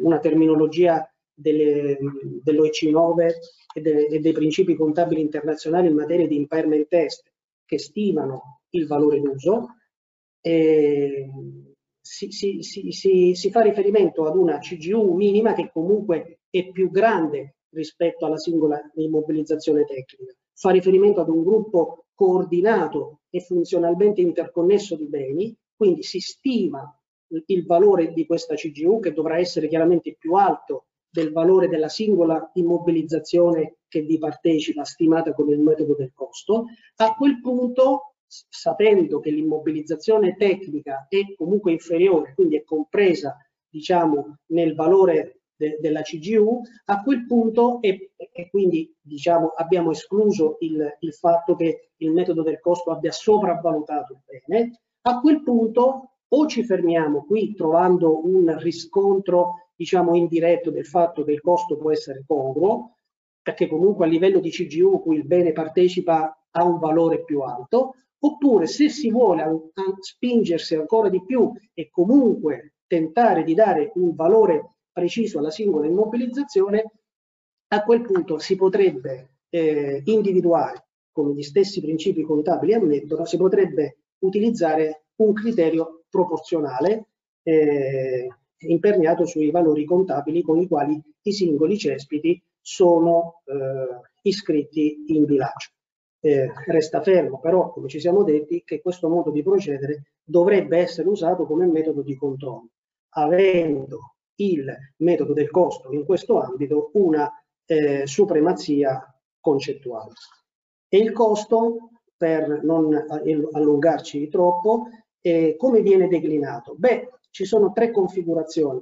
una terminologia dell'OEC 9 e, de, e, dei principi contabili internazionali in materia di impairment test che stimano il valore d'uso. Eh, si, si, si, si, fa riferimento ad una CGU minima che comunque è più grande rispetto alla singola immobilizzazione tecnica. Fa riferimento ad un gruppo coordinato e funzionalmente interconnesso di beni, quindi si stima il valore di questa CGU che dovrà essere chiaramente più alto del valore della singola immobilizzazione che vi partecipa, stimata con il metodo del costo. A quel punto, sapendo che l'immobilizzazione tecnica è comunque inferiore, quindi è compresa diciamo, nel valore de, della CGU, a quel punto e, quindi diciamo, abbiamo escluso il, il, fatto che il metodo del costo abbia sopravvalutato il bene, a quel punto o ci fermiamo qui trovando un riscontro diciamo indiretto del fatto che il costo può essere congruo, perché comunque a livello di CGU cui il bene partecipa ha un valore più alto, oppure se si vuole spingersi ancora di più e comunque tentare di dare un valore preciso alla singola immobilizzazione, a quel punto si potrebbe eh, individuare, come gli stessi principi contabili ammettono, si potrebbe utilizzare un criterio proporzionale eh, imperniato sui valori contabili con i quali i singoli cespiti sono eh, iscritti in bilancio. Eh, resta fermo però, come ci siamo detti, che questo modo di procedere dovrebbe essere usato come metodo di controllo, avendo il metodo del costo in questo ambito una eh, supremazia concettuale. E il costo, per non allungarci troppo, eh, come viene declinato? Beh, ci sono tre configurazioni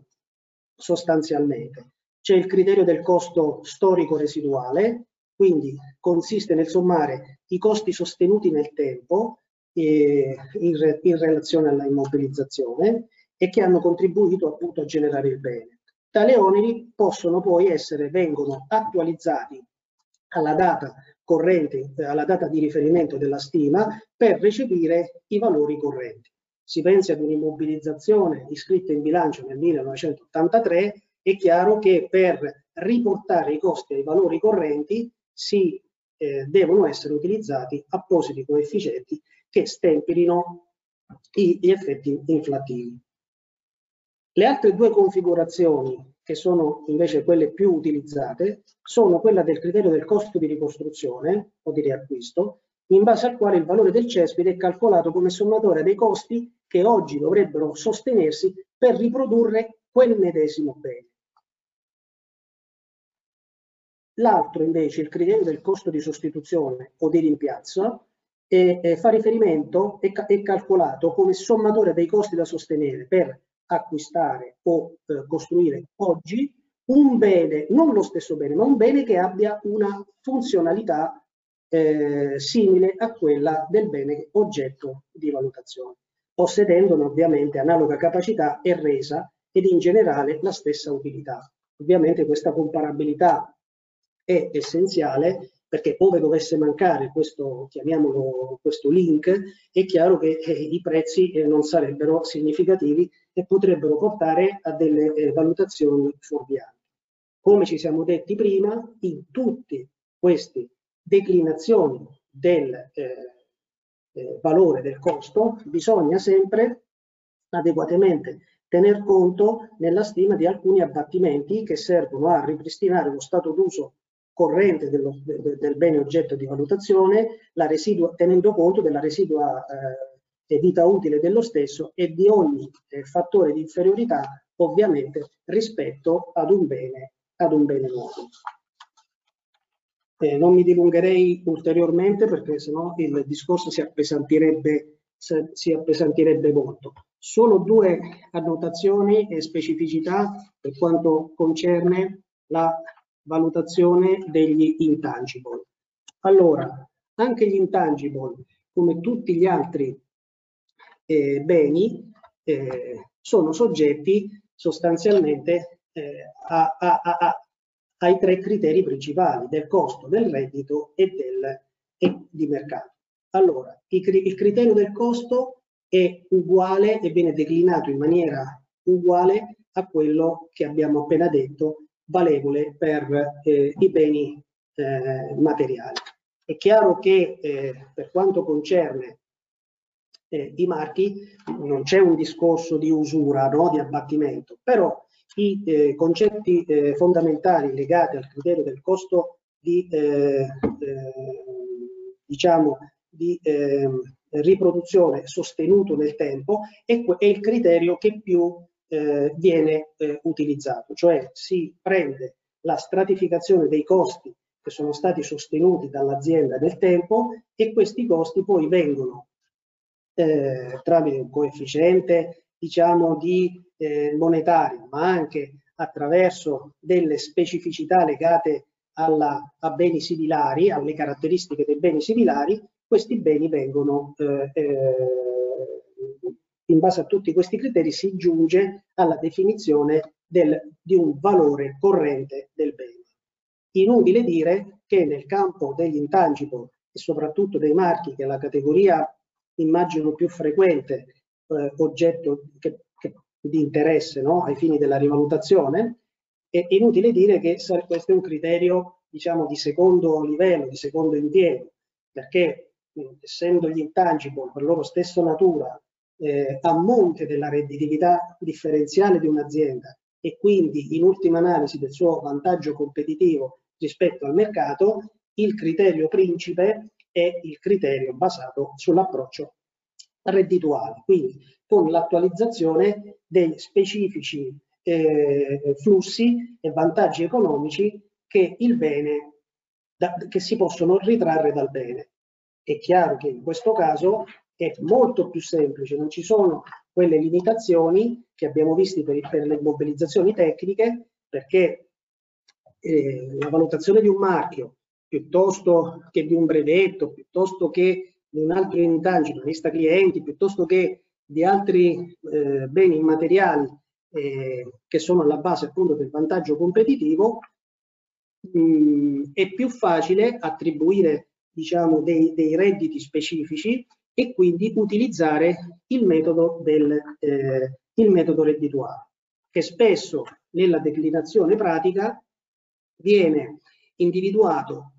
sostanzialmente. C'è il criterio del costo storico residuale, quindi consiste nel sommare i costi sostenuti nel tempo eh, in, re, in relazione alla immobilizzazione e che hanno contribuito appunto a generare il bene. Tali oneri possono poi essere, vengono attualizzati alla data corrente, alla data di riferimento della stima per recepire i valori correnti. Si pensi ad un'immobilizzazione iscritta in bilancio nel 1983, è chiaro che per riportare i costi ai valori correnti si eh, devono essere utilizzati appositi coefficienti che stempilino gli effetti inflattivi. Le altre due configurazioni, che sono invece quelle più utilizzate, sono quella del criterio del costo di ricostruzione o di riacquisto, in base al quale il valore del cespite è calcolato come sommatoria dei costi che oggi dovrebbero sostenersi per riprodurre quel medesimo bene. L'altro invece, il criterio del costo di sostituzione o di rimpiazzo, è, è, fa riferimento, è, è calcolato come sommatoria dei costi da sostenere per acquistare o eh, costruire oggi un bene, non lo stesso bene, ma un bene che abbia una funzionalità eh, simile a quella del bene oggetto di valutazione, possedendone ovviamente analoga capacità e resa ed in generale la stessa utilità. Ovviamente questa comparabilità è essenziale perché ove dovesse mancare questo, chiamiamolo questo link, è chiaro che eh, i prezzi eh, non sarebbero significativi e potrebbero portare a delle eh, valutazioni fuorvianti. Come ci siamo detti prima, in tutte queste declinazioni del eh, eh, valore del costo bisogna sempre adeguatamente tener conto nella stima di alcuni abbattimenti che servono a ripristinare lo stato d'uso corrente dello, de, del bene oggetto di valutazione, residua, tenendo conto della residua eh, vita utile dello stesso e di ogni eh, fattore di inferiorità ovviamente rispetto ad un bene, ad un bene nuovo. Eh, non mi dilungherei ulteriormente perché sennò il discorso si appesantirebbe, si appesantirebbe molto. Solo due annotazioni e specificità per quanto concerne la valutazione degli intangible. Allora, anche gli intangible, come tutti gli altri eh, beni, eh, sono soggetti sostanzialmente eh, a, a, a, ai tre criteri principali del costo, del reddito e, del, e di mercato. Allora, il, criterio del costo è uguale e viene declinato in maniera uguale a quello che abbiamo appena detto valevole per eh, i beni eh, materiali. È chiaro che eh, per quanto concerne eh, i marchi non c'è un discorso di usura, no, di abbattimento, però i eh, concetti eh, fondamentali legati al criterio del costo di, diciamo, di riproduzione sostenuto nel tempo è, è il criterio che più eh, viene eh, utilizzato, cioè si prende la stratificazione dei costi che sono stati sostenuti dall'azienda nel tempo e questi costi poi vengono eh, tramite un coefficiente diciamo di eh, monetario ma anche attraverso delle specificità legate alla, a beni similari, alle caratteristiche dei beni similari, questi beni vengono eh, eh in base a tutti questi criteri si giunge alla definizione del, di un valore corrente del bene. Inutile dire che nel campo degli intangible e soprattutto dei marchi, che è la categoria immagino più frequente eh, oggetto che, che, di interesse no? ai fini della rivalutazione, è inutile dire che questo è un criterio diciamo di secondo livello, di secondo impiego, perché essendo gli intangible per loro stessa natura eh, a monte della redditività differenziale di un'azienda e quindi in ultima analisi del suo vantaggio competitivo rispetto al mercato, il criterio principe è il criterio basato sull'approccio reddituale, quindi con l'attualizzazione dei specifici eh, flussi e vantaggi economici che il bene da, che si possono ritrarre dal bene. È chiaro che in questo caso è molto più semplice, non ci sono quelle limitazioni che abbiamo visto per, per le mobilizzazioni tecniche, perché eh, la valutazione di un marchio piuttosto che di un brevetto, piuttosto che di un altro intangibile, lista clienti, piuttosto che di altri eh, beni immateriali eh, che sono alla base appunto del vantaggio competitivo, mh, mm, è più facile attribuire diciamo dei, dei redditi specifici e quindi utilizzare il metodo, del, eh, il metodo reddituale, che spesso nella declinazione pratica viene individuato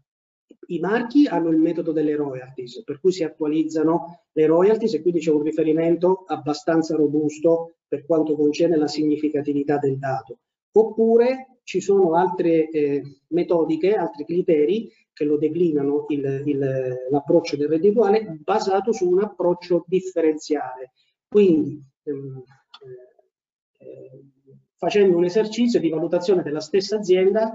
i marchi hanno il metodo delle royalties, per cui si attualizzano le royalties e quindi c'è un riferimento abbastanza robusto per quanto concerne la significatività del dato. Oppure ci sono altre eh, metodiche, altri criteri che lo declinano l'approccio del reddituale basato su un approccio differenziale. Quindi ehm, eh, facendo un esercizio di valutazione della stessa azienda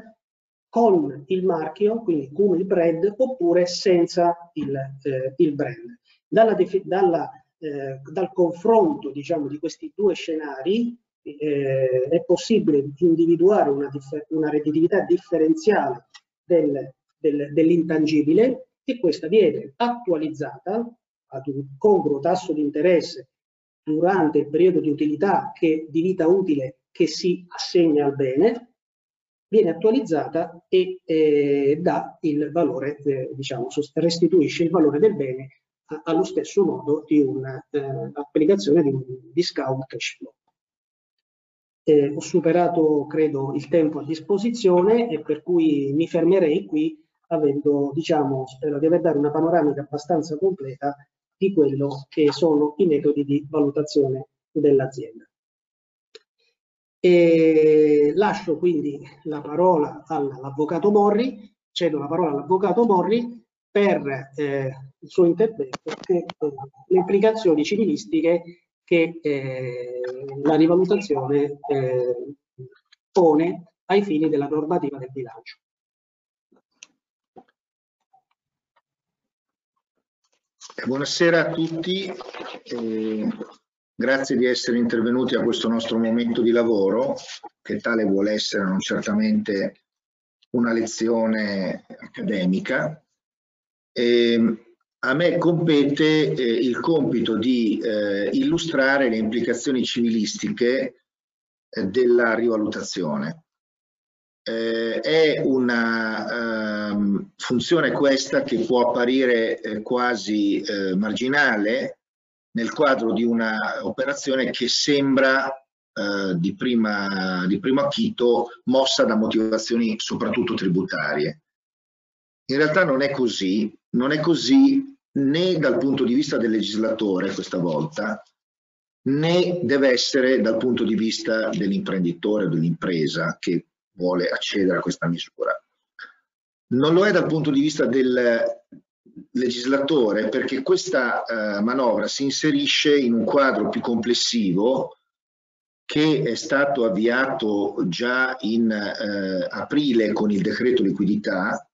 con il marchio, quindi con il brand, oppure senza il, eh, il brand. Dalla, dalla, eh, dal confronto diciamo, di questi due scenari eh, è possibile individuare una, una redditività differenziale del, del, dell'intangibile e questa viene attualizzata ad un congruo tasso di interesse durante il periodo di utilità che, di vita utile che si assegna al bene viene attualizzata e eh, dà il valore, eh, diciamo, restituisce il valore del bene a, allo stesso modo di un'applicazione eh, di un discount cash flow. Eh, ho superato, credo, il tempo a disposizione e per cui mi fermerei qui avendo, diciamo, spero di aver dato una panoramica abbastanza completa di quello che sono i metodi di valutazione dell'azienda. E lascio quindi la parola all'avvocato Morri, cedo la parola all'avvocato Morri per eh, il suo intervento e eh, le implicazioni civilistiche che eh, la rivalutazione eh, pone ai fini della normativa del bilancio. Buonasera a tutti. Eh, Grazie di essere intervenuti a questo nostro momento di lavoro, che tale vuole essere non certamente una lezione accademica. E a me compete eh, il compito di eh, illustrare le implicazioni civilistiche eh, della rivalutazione. È una ehm, funzione questa che può apparire quasi marginale nel quadro di una operazione che sembra eh, di, prima, di primo acchito mossa da motivazioni soprattutto tributarie. In realtà non è così, non è così né dal punto di vista del legislatore questa volta, né deve essere dal punto di vista dell'imprenditore o dell'impresa che vuole accedere a questa misura. Non lo è dal punto di vista del legislatore perché questa eh, manovra si inserisce in un quadro più complessivo che è stato avviato già in eh, aprile con il decreto liquidità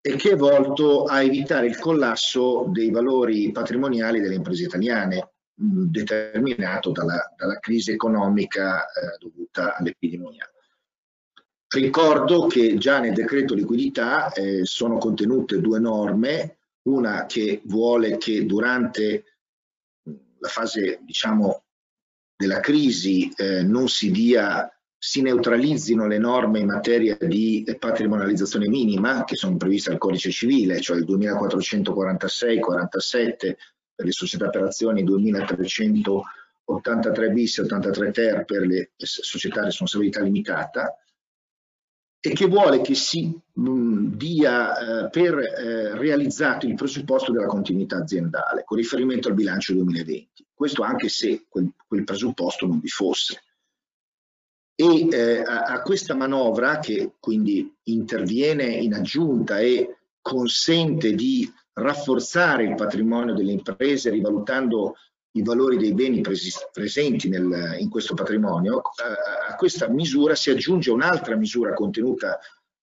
e che è volto a evitare il collasso dei valori patrimoniali delle imprese italiane mh, determinato dalla, dalla, crisi economica eh, dovuta all'epidemia. Ricordo che già nel decreto liquidità eh, sono contenute due norme una che vuole che durante la fase diciamo della crisi eh, non si dia si neutralizzino le norme in materia di patrimonializzazione minima che sono previste dal codice civile, cioè il 2446-47 per le società per azioni, 2383 bis e 83 ter per le società a responsabilità limitata, e che vuole che si mh, mm, dia eh, per eh, realizzato il presupposto della continuità aziendale con riferimento al bilancio 2020. Questo anche se quel, quel presupposto non vi fosse. E eh, a, a questa manovra che quindi interviene in aggiunta e consente di rafforzare il patrimonio delle imprese rivalutando i valori dei beni presenti nel, in questo patrimonio, a, a questa misura si aggiunge un'altra misura contenuta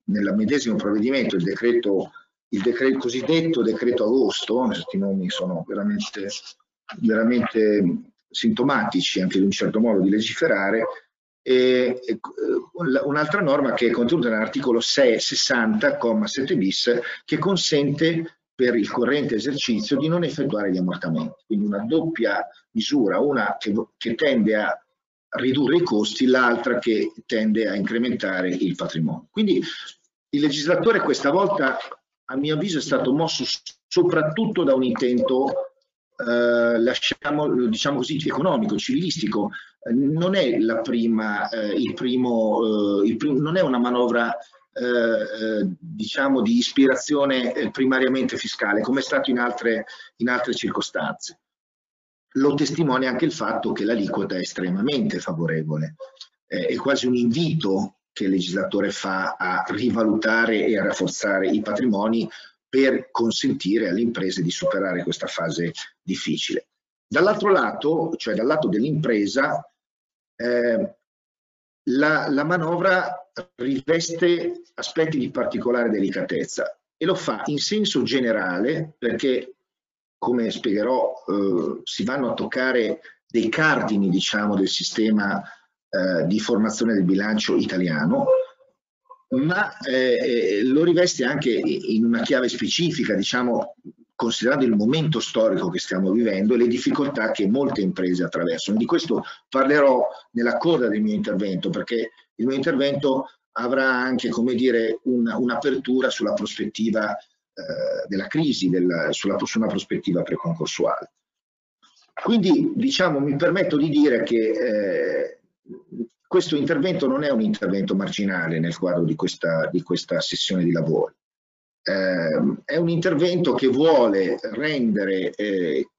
nel medesimo provvedimento, il decreto, il decreto cosiddetto decreto agosto, questi nomi sono veramente, veramente sintomatici anche di un certo modo di legiferare, e, e un'altra norma che è contenuta nell'articolo 60,7 bis che consente per il corrente esercizio di non effettuare gli ammortamenti. Quindi una doppia misura, una che, che tende a ridurre i costi, l'altra che tende a incrementare il patrimonio. Quindi il legislatore questa volta, a mio avviso, è stato mosso soprattutto da un intento, eh, lasciamo, diciamo così, economico, civilistico. non è prima, eh, primo, eh, prim non è una manovra eh, diciamo di ispirazione eh, primariamente fiscale, come è stato in altre, in altre circostanze. Lo testimonia anche il fatto che l'aliquota è estremamente favorevole, eh, è quasi un invito che il legislatore fa a rivalutare e a rafforzare i patrimoni per consentire alle imprese di superare questa fase difficile. Dall'altro lato, cioè dal lato dell'impresa, eh, la, la manovra riveste aspetti di particolare delicatezza e lo fa in senso generale perché, come spiegherò, eh, si vanno a toccare dei cardini diciamo, del sistema eh, di formazione del bilancio italiano, ma eh, eh lo riveste anche in una chiave specifica, diciamo, considerando il momento storico che stiamo vivendo e le difficoltà che molte imprese attraversano. Di questo parlerò nella coda del mio intervento, perché il mio intervento avrà anche, come dire, un'apertura sulla prospettiva eh, della crisi, del, sulla, su una prospettiva preconcorsuale. Quindi, diciamo, mi permetto di dire che eh, questo intervento non è un intervento marginale nel quadro di questa, di questa sessione di lavoro eh, è un intervento che vuole rendere eh,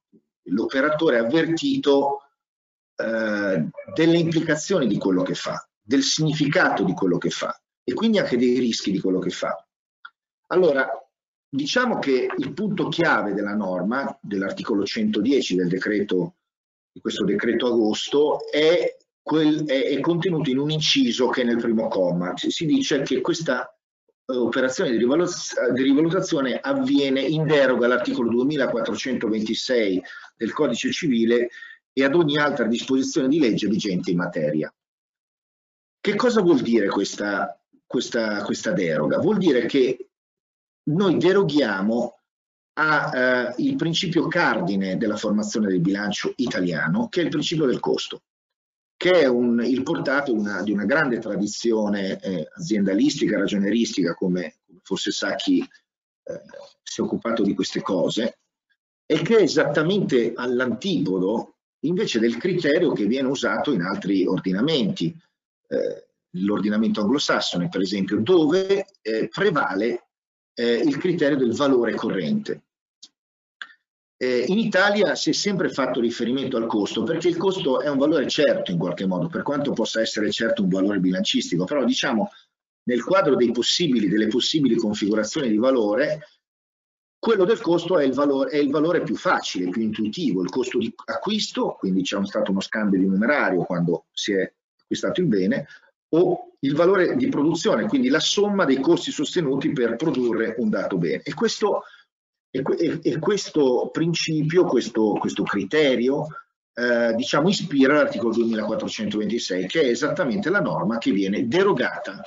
l'operatore avvertito eh, delle implicazioni di quello che fa, del significato di quello che fa e quindi anche dei rischi di quello che fa. Allora, diciamo che il punto chiave della norma, dell'articolo 110 del decreto, di questo decreto agosto, è, quel, è, è contenuto in un inciso che è nel primo comma. Si dice che questa operazione di, di rivalutazione avviene in deroga all'articolo 2426 del codice civile e ad ogni altra disposizione di legge vigente in materia. Che cosa vuol dire questa, questa, questa deroga? Vuol dire che noi deroghiamo al eh, principio cardine della formazione del bilancio italiano, che è il principio del costo che è un, il portato una, di una grande tradizione eh, aziendalistica, ragioneristica, come, forse sa chi eh, si è occupato di queste cose, e che è esattamente all'antipodo invece del criterio che viene usato in altri ordinamenti, eh, l'ordinamento anglosassone per esempio, dove eh, prevale eh, il criterio del valore corrente. Eh, in Italia si è sempre fatto riferimento al costo perché il costo è un valore certo in qualche modo, per quanto possa essere certo un valore bilancistico, però diciamo nel quadro possibili, delle possibili configurazioni di valore, quello del costo è il, valore, è il valore più facile, più intuitivo, il costo di acquisto, quindi c'è stato uno scambio di numerario quando si è acquistato il bene, o il valore di produzione, quindi la somma dei costi sostenuti per produrre un dato bene. E questo e, e, questo principio, questo, questo criterio, eh, diciamo, ispira l'articolo 2426, che è esattamente la norma che viene derogata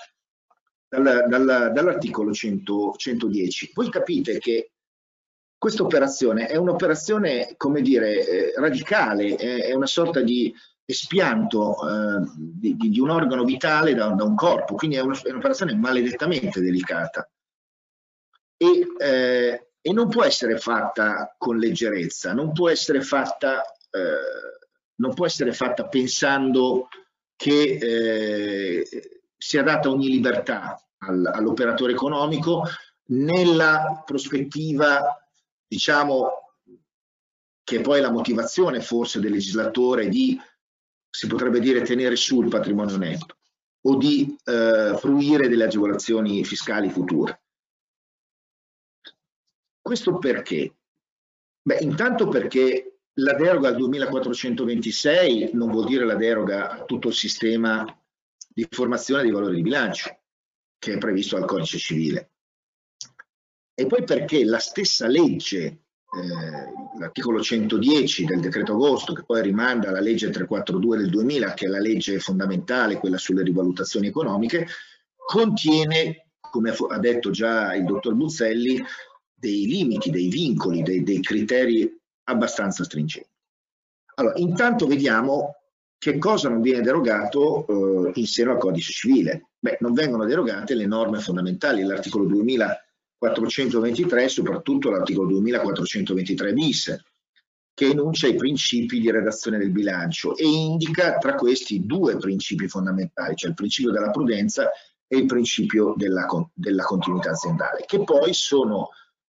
dal, dal, dall'articolo 110. Voi capite che questa operazione è un'operazione, come dire, eh, radicale, è, è, una sorta di espianto eh, di, di, un organo vitale da, da un corpo, quindi è un'operazione maledettamente delicata. E eh, e non può essere fatta con leggerezza, non può essere fatta, eh, non può essere fatta pensando che eh, sia data ogni libertà al, all'operatore economico nella prospettiva, diciamo, che poi è la motivazione forse del legislatore di, si potrebbe dire, tenere su il patrimonio netto o di eh, fruire delle agevolazioni fiscali future. Questo perché? Beh, intanto perché la deroga al 2426 non vuol dire la deroga a tutto il sistema di formazione dei valori di bilancio che è previsto dal codice civile. E poi perché la stessa legge, eh, l'articolo 110 del decreto agosto, che poi rimanda alla legge 342 del 2000, che è la legge fondamentale, quella sulle rivalutazioni economiche, contiene, come ha detto già il dottor Buzzelli, dei limiti, dei vincoli, dei, dei criteri abbastanza stringenti. Allora, intanto vediamo che cosa non viene derogato eh, in seno al codice civile. Beh, non vengono derogate le norme fondamentali, l'articolo 2423, soprattutto l'articolo 2423 bis, che enuncia i principi di redazione del bilancio e indica tra questi due principi fondamentali, cioè il principio della prudenza e il principio della, della continuità aziendale, che poi sono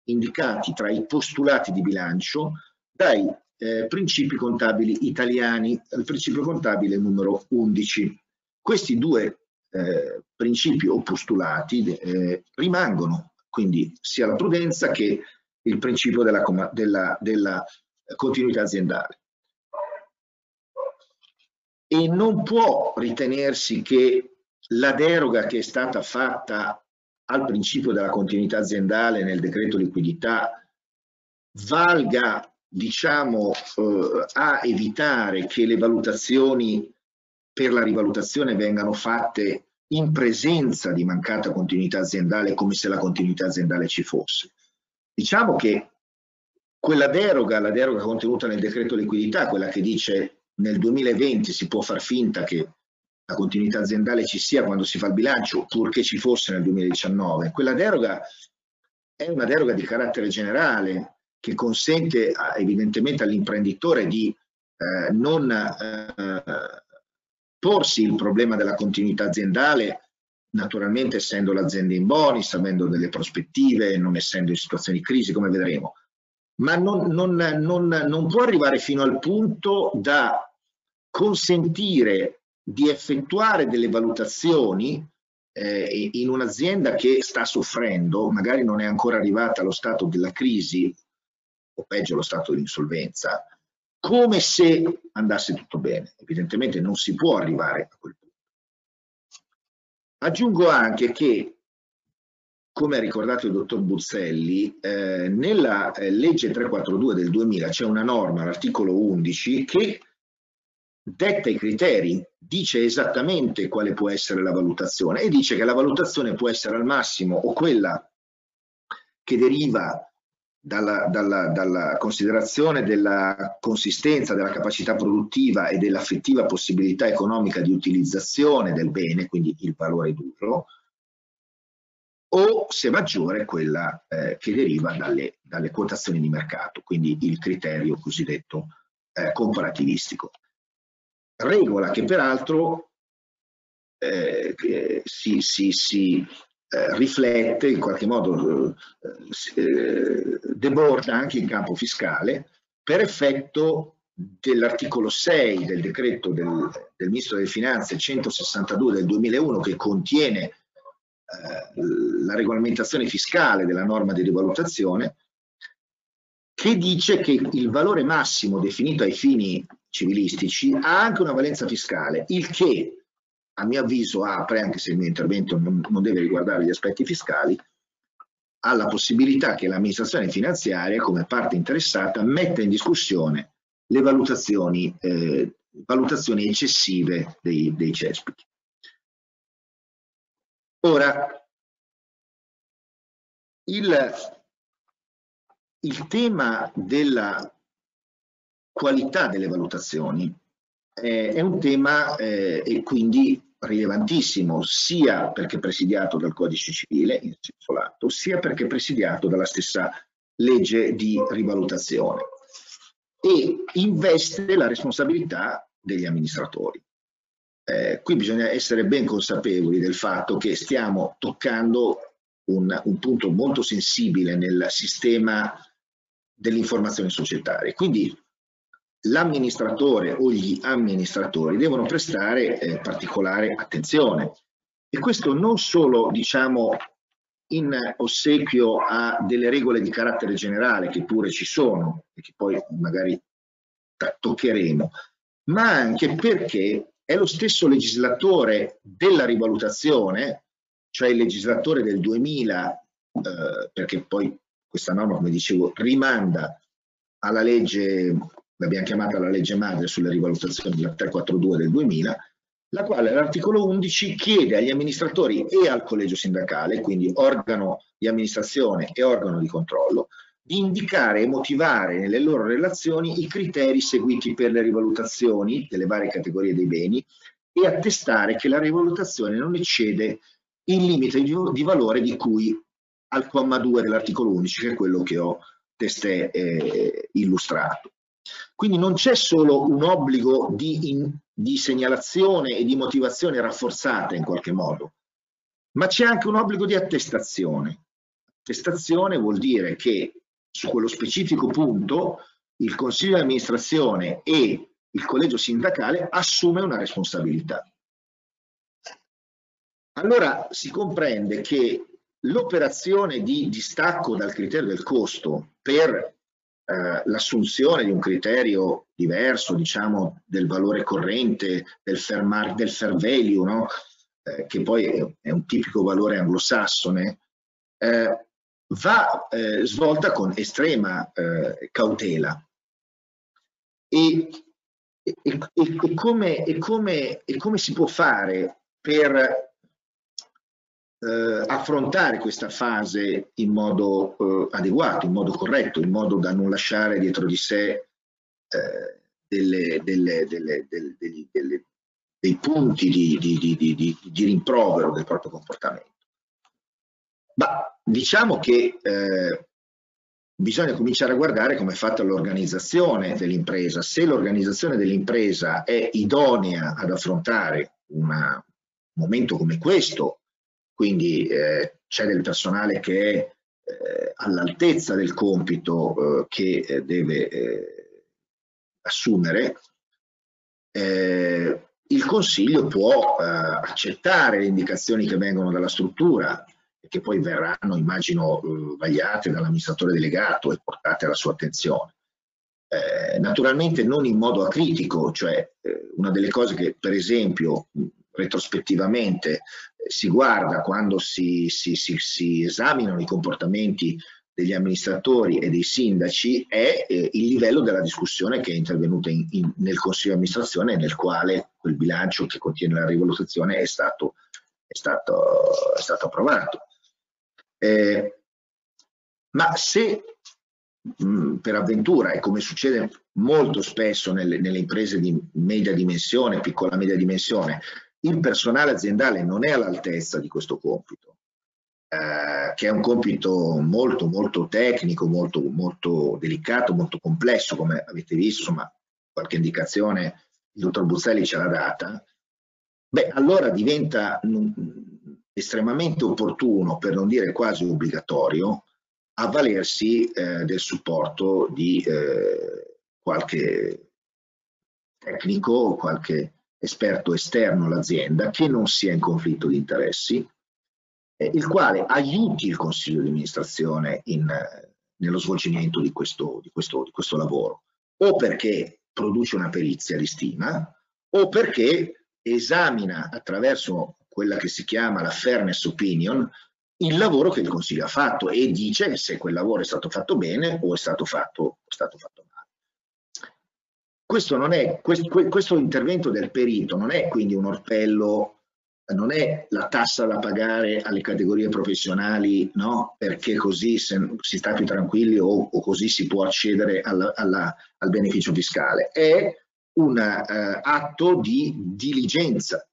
indicati tra i postulati di bilancio dai eh, principi contabili italiani, il principio contabile numero 11. Questi due eh, principi o postulati eh, rimangono, quindi sia la prudenza che il principio della, della, della continuità aziendale. E non può ritenersi che la deroga che è stata fatta al principio della continuità aziendale nel decreto liquidità valga diciamo eh, a evitare che le valutazioni per la rivalutazione vengano fatte in presenza di mancata continuità aziendale come se la continuità aziendale ci fosse. Diciamo che quella deroga, la deroga contenuta nel decreto liquidità, quella che dice nel 2020 si può far finta che la continuità aziendale ci sia quando si fa il bilancio, purché ci fosse nel 2019, quella deroga è una deroga di carattere generale che consente evidentemente all'imprenditore di eh, non eh, porsi il problema della continuità aziendale, naturalmente essendo l'azienda in bonus, avendo delle prospettive, non essendo in situazioni di crisi, come vedremo, ma non, non, non, non può arrivare fino al punto da consentire di effettuare delle valutazioni eh, in un'azienda che sta soffrendo, magari non è ancora arrivata allo stato della crisi o peggio allo stato di insolvenza, come se andasse tutto bene. Evidentemente non si può arrivare a quel punto. Aggiungo anche che, come ha ricordato il dottor Buzzelli, eh, nella eh, legge 342 del 2000 c'è una norma, l'articolo 11, che detta i criteri, dice esattamente quale può essere la valutazione e dice che la valutazione può essere al massimo o quella che deriva dalla, dalla, dalla, considerazione della consistenza, della capacità produttiva e dell'affettiva possibilità economica di utilizzazione del bene, quindi il valore duro, o se maggiore quella eh, che deriva dalle, dalle, quotazioni di mercato, quindi il criterio cosiddetto eh, comparativistico. Regola che peraltro eh, si, si, si eh, riflette in qualche modo, eh, eh, deborda anche in campo fiscale per effetto dell'articolo 6 del decreto del, del, Ministro delle Finanze 162 del 2001 che contiene eh, la regolamentazione fiscale della norma di rivalutazione che dice che il valore massimo definito ai fini civilistici ha anche una valenza fiscale, il che a mio avviso apre, anche se il mio intervento non, non deve riguardare gli aspetti fiscali, alla possibilità che l'amministrazione finanziaria come parte interessata metta in discussione le valutazioni, eh, valutazioni eccessive dei, dei cespiti. Ora, il, il tema della qualità delle valutazioni eh, è un tema eh, e quindi rilevantissimo sia perché presidiato dal codice civile in senso lato sia perché presidiato dalla stessa legge di rivalutazione e investe la responsabilità degli amministratori. Eh, qui bisogna essere ben consapevoli del fatto che stiamo toccando un, un punto molto sensibile nel sistema dell'informazione societaria. Quindi l'amministratore o gli amministratori devono prestare eh, particolare attenzione. E questo non solo diciamo in ossequio a delle regole di carattere generale che pure ci sono e che poi magari toccheremo, ma anche perché è lo stesso legislatore della rivalutazione, cioè il legislatore del 2000, eh, perché poi questa norma, come dicevo, rimanda alla legge l'abbiamo chiamata la legge madre sulle rivalutazioni della 342 del 2000, la quale all'articolo 11 chiede agli amministratori e al collegio sindacale, quindi organo di amministrazione e organo di controllo, di indicare e motivare nelle loro relazioni i criteri seguiti per le rivalutazioni delle varie categorie dei beni e attestare che la rivalutazione non eccede il limite di, valore di cui al comma 2 dell'articolo 11, che è quello che ho testé eh, illustrato. Quindi non c'è solo un obbligo di, in, di segnalazione e di motivazione rafforzata in qualche modo, ma c'è anche un obbligo di attestazione. Attestazione vuol dire che su quello specifico punto il consiglio di amministrazione e il collegio sindacale assume una responsabilità. Allora si comprende che l'operazione di distacco dal criterio del costo per eh, l'assunzione di un criterio diverso, diciamo, del valore corrente, del fair, mark, del fair value, no? eh, che poi è, un tipico valore anglosassone, eh, va eh, svolta con estrema eh, cautela. E, e, e, come, come, e come si può fare per eh, affrontare questa fase in modo eh, adeguato, in modo corretto, in modo da non lasciare dietro di sé eh, delle, delle, delle, dei punti di, di, di, di, rimprovero del proprio comportamento. Ma diciamo che eh, bisogna cominciare a guardare come è fatta l'organizzazione dell'impresa. Se l'organizzazione dell'impresa è idonea ad affrontare una, un momento come questo, quindi eh, c'è del personale che è eh, all'altezza del compito eh, che eh, deve eh, assumere, eh, il Consiglio può accettare le indicazioni che vengono dalla struttura e che poi verranno, immagino, vagliate dall'amministratore delegato e portate alla sua attenzione. naturalmente non in modo acritico, cioè una delle cose che per esempio retrospettivamente si guarda quando si, si, si, si, esaminano i comportamenti degli amministratori e dei sindaci è eh, il livello della discussione che è intervenuta in, in, nel Consiglio di amministrazione nel quale quel bilancio che contiene la rivalutazione è stato, è stato, è stato approvato. Eh, ma se mh, mm, per avventura, e come succede molto spesso nelle, nelle imprese di media dimensione, piccola media dimensione, il personale aziendale non è all'altezza di questo compito, eh, che è un compito molto molto tecnico, molto, molto delicato, molto complesso, come avete visto, insomma, qualche indicazione il dottor Buzzelli ce l'ha data, beh, allora diventa estremamente opportuno, per non dire quasi obbligatorio, avvalersi eh, del supporto di eh, qualche tecnico, qualche esperto esterno all'azienda che non sia in conflitto di interessi, eh, il quale aiuti il consiglio di amministrazione in, eh, nello svolgimento di questo, di, questo, di questo lavoro, o perché produce una perizia di stima, o perché esamina attraverso quella che si chiama la fairness opinion il lavoro che il Consiglio ha fatto e dice se quel lavoro è stato fatto bene o è stato fatto, è stato fatto questo, è, questo, questo intervento del perito non è quindi un orpello, non è la tassa da pagare alle categorie professionali, no? perché così se, si sta più tranquilli o, o così si può accedere alla, alla, al beneficio fiscale, è un uh, atto di diligenza.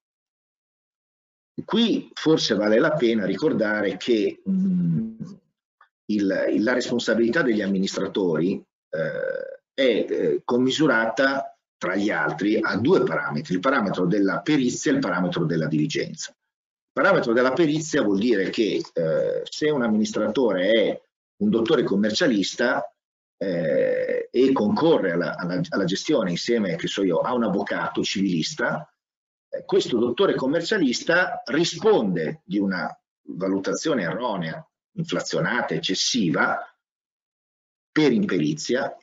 Qui forse vale la pena ricordare che mh, mm, il, la responsabilità degli amministratori eh, è eh, commisurata tra gli altri a due parametri, il parametro della perizia e il parametro della diligenza. Il parametro della perizia vuol dire che eh, se un amministratore è un dottore commercialista eh, e concorre alla, alla, alla, gestione insieme, so io, a un avvocato civilista, eh, questo dottore commercialista risponde di una valutazione erronea, inflazionata, eccessiva, per imperizia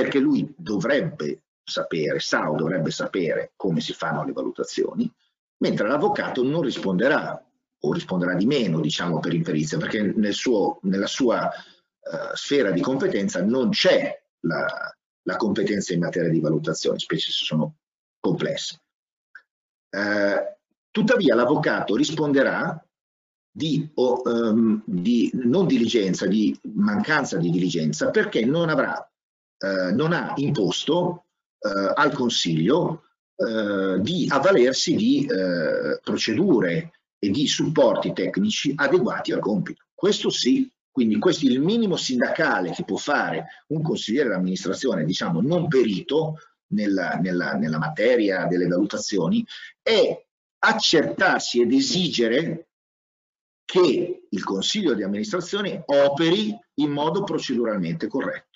perché lui dovrebbe sapere, sa o dovrebbe sapere come si fanno le valutazioni, mentre l'avvocato non risponderà o risponderà di meno, diciamo, per imperizia, perché nel suo, nella sua uh, sfera di competenza non c'è la, la, competenza in materia di valutazione, specie se sono complesse. Uh, tuttavia l'avvocato risponderà di, o, um, di non diligenza, di mancanza di diligenza, perché non avrà eh, non ha imposto eh, al Consiglio eh, di avvalersi di eh, procedure e di supporti tecnici adeguati al compito. Questo sì, quindi questo è il minimo sindacale che può fare un consigliere d'amministrazione, diciamo non perito nella, nella, nella materia delle valutazioni, è accertarsi ed esigere che il consiglio di amministrazione operi in modo proceduralmente corretto,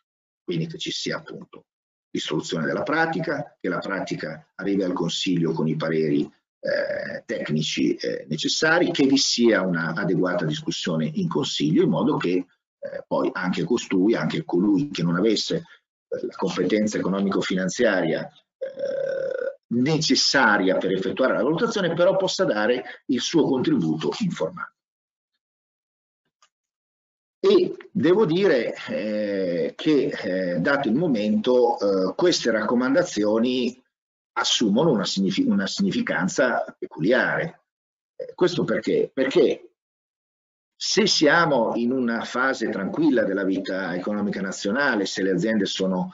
quindi che ci sia appunto l'istruzione della pratica, che la pratica arrivi al consiglio con i pareri eh, tecnici eh, necessari, che vi sia un'adeguata discussione in consiglio in modo che eh, poi anche costui, anche colui che non avesse eh, la competenza economico-finanziaria eh, necessaria per effettuare la valutazione, però possa dare il suo contributo informato. E devo dire eh, che, eh, dato il momento, eh, queste raccomandazioni assumono una, signific una significanza peculiare. Eh, questo perché? Perché se siamo in una fase tranquilla della vita economica nazionale, se le aziende sono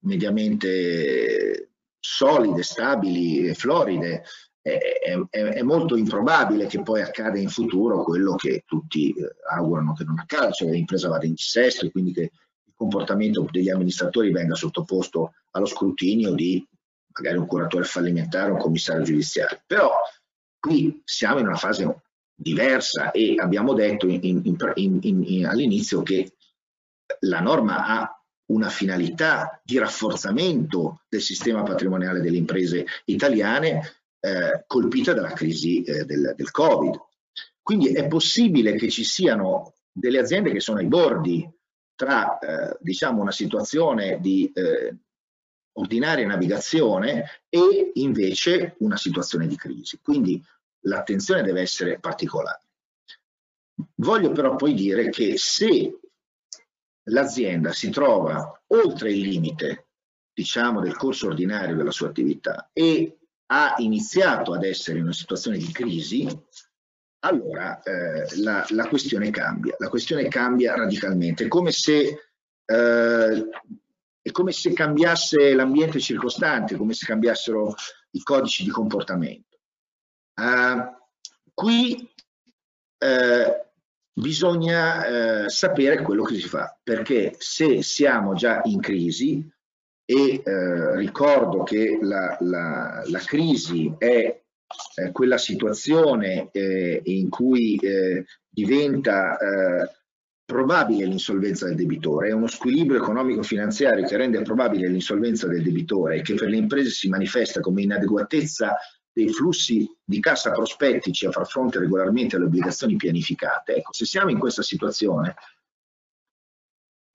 mediamente solide, stabili e floride, è, è, è, molto improbabile che poi accada in futuro quello che tutti eh, augurano che non accada, cioè che l'impresa vada in dissesto e quindi che il comportamento degli amministratori venga sottoposto allo scrutinio di magari un curatore fallimentare o un commissario giudiziario. Però qui siamo in una fase diversa e abbiamo detto all'inizio che la norma ha una finalità di rafforzamento del sistema patrimoniale delle imprese italiane eh, colpita dalla crisi eh, del, del, Covid. Quindi è possibile che ci siano delle aziende che sono ai bordi tra eh, diciamo una situazione di eh, ordinaria navigazione e invece una situazione di crisi. Quindi l'attenzione deve essere particolare. Voglio però poi dire che se l'azienda si trova oltre il limite, diciamo, del corso ordinario della sua attività e ha iniziato ad essere in una situazione di crisi, allora eh, la, la, questione cambia, la questione cambia radicalmente, è come se, eh, è come se cambiasse l'ambiente circostante, come se cambiassero i codici di comportamento. Qui eh, bisogna eh, sapere quello che si fa, perché se siamo già in crisi, e eh, ricordo che la, la, la, crisi è eh, quella situazione eh, in cui eh, diventa eh, probabile l'insolvenza del debitore, è uno squilibrio economico-finanziario che rende probabile l'insolvenza del debitore e che per le imprese si manifesta come inadeguatezza dei flussi di cassa prospettici a far fronte regolarmente alle obbligazioni pianificate. Ecco, se siamo in questa situazione,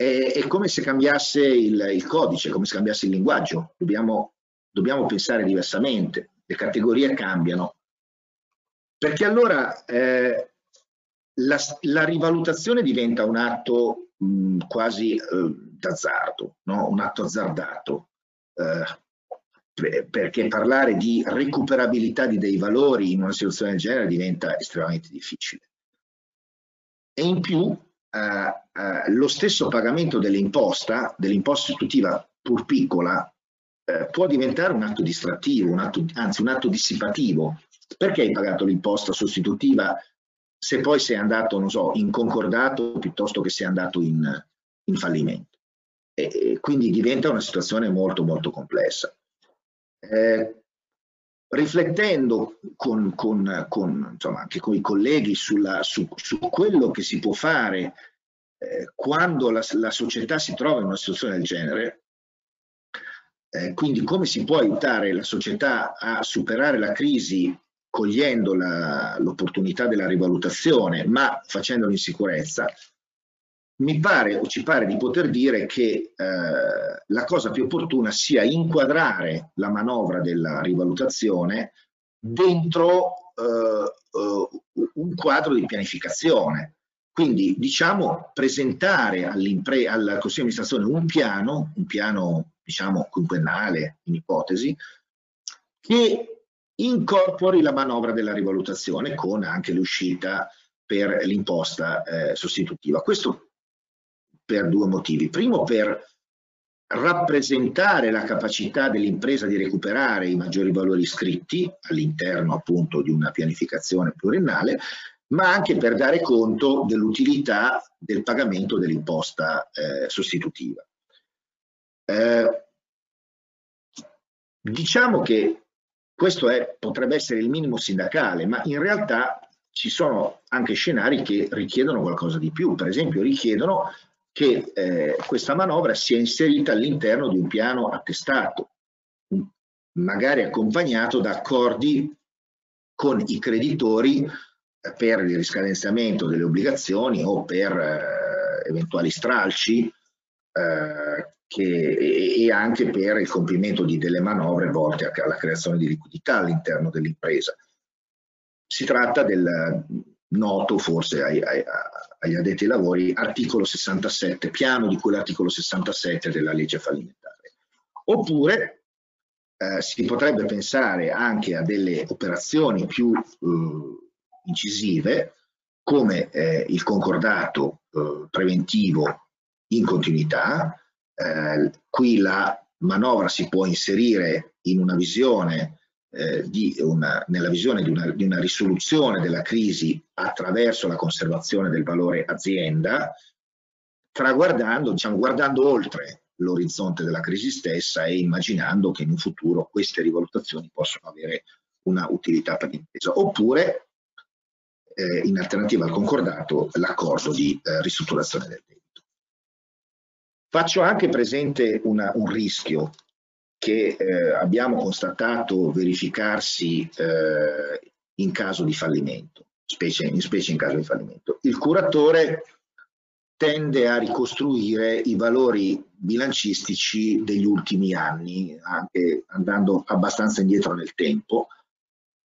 è, è come se cambiasse il, il, codice, come se cambiasse il linguaggio. Dobbiamo, dobbiamo pensare diversamente, le categorie cambiano. Perché allora eh, la, la, rivalutazione diventa un atto mh, quasi eh, d'azzardo, no? un atto azzardato. Eh, perché parlare di recuperabilità di dei valori in una situazione del genere diventa estremamente difficile. E in più lo stesso pagamento dell'imposta, dell'imposta istitutiva pur piccola, eh, può diventare un atto distrattivo, un atto, anzi un atto dissipativo. Perché hai pagato l'imposta sostitutiva se poi sei andato, non so, in concordato piuttosto che sei andato in, in fallimento? E, e quindi diventa una situazione molto molto complessa. Eh, riflettendo con, con, con, insomma, anche con i colleghi sulla, su, su, quello che si può fare eh, quando la, la, società si trova in una situazione del genere, eh, quindi come si può aiutare la società a superare la crisi cogliendo l'opportunità della rivalutazione ma facendolo in sicurezza, mi pare o ci pare di poter dire che eh, la cosa più opportuna sia inquadrare la manovra della rivalutazione dentro eh, eh, un quadro di pianificazione. Quindi diciamo presentare al Consiglio di amministrazione un piano, un piano diciamo quinquennale in ipotesi, che incorpori la manovra della rivalutazione con anche l'uscita per l'imposta eh, sostitutiva. Questo per due motivi. Primo per rappresentare la capacità dell'impresa di recuperare i maggiori valori iscritti all'interno appunto di una pianificazione pluriennale, ma anche per dare conto dell'utilità del pagamento dell'imposta eh, sostitutiva. Eh, diciamo che questo è, potrebbe essere il minimo sindacale, ma in realtà ci sono anche scenari che richiedono qualcosa di più, per esempio richiedono che eh, questa manovra sia inserita all'interno di un piano attestato, magari accompagnato da accordi con i creditori eh, per il riscadenziamento delle obbligazioni o per eh, eventuali stralci eh, che, e anche per il compimento di delle manovre volte alla creazione di liquidità all'interno dell'impresa. Si tratta del noto forse ai, ai, agli addetti ai lavori articolo 67, piano di quell'articolo 67 della legge fallimentare. Oppure eh, si potrebbe pensare anche a delle operazioni più eh, incisive come eh, il concordato eh, preventivo in continuità. Eh, qui la manovra si può inserire in una visione eh, una, nella visione di una, di una, risoluzione della crisi attraverso la conservazione del valore azienda, traguardando, diciamo, guardando oltre l'orizzonte della crisi stessa e immaginando che in un futuro queste rivalutazioni possono avere una utilità per l'impresa. Oppure, eh, in alternativa al concordato, l'accordo di eh, ristrutturazione del debito. Faccio anche presente una, un rischio che eh, abbiamo constatato verificarsi eh, in caso di fallimento, specie, in specie in caso di fallimento. Il curatore tende a ricostruire i valori bilancistici degli ultimi anni, anche andando abbastanza indietro nel tempo,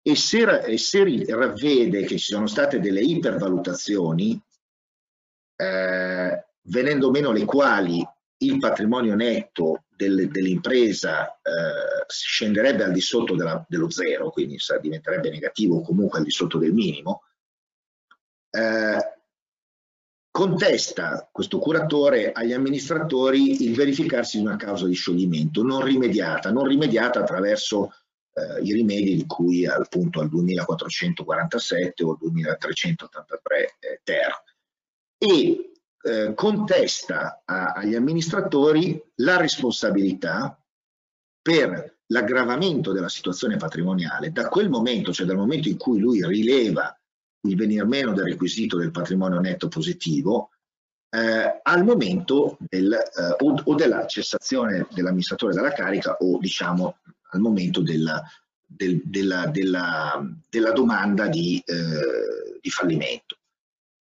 e se, e se ravvede che ci sono state delle ipervalutazioni, eh, venendo meno le quali il patrimonio netto del, dell'impresa eh, scenderebbe al di sotto della, dello zero, quindi diventerebbe negativo o comunque al di sotto del minimo, eh, contesta questo curatore agli amministratori il verificarsi di una causa di scioglimento non rimediata, non rimediata attraverso eh, i rimedi di cui appunto al 2447 o al 2383 eh, ter. E eh, contesta a, agli amministratori la responsabilità per l'aggravamento della situazione patrimoniale da quel momento, cioè dal momento in cui lui rileva il venir meno del requisito del patrimonio netto positivo, eh, al momento del, eh, o, o, della cessazione dell'amministratore dalla carica o diciamo al momento della, del, della, della, della domanda di, eh, di fallimento.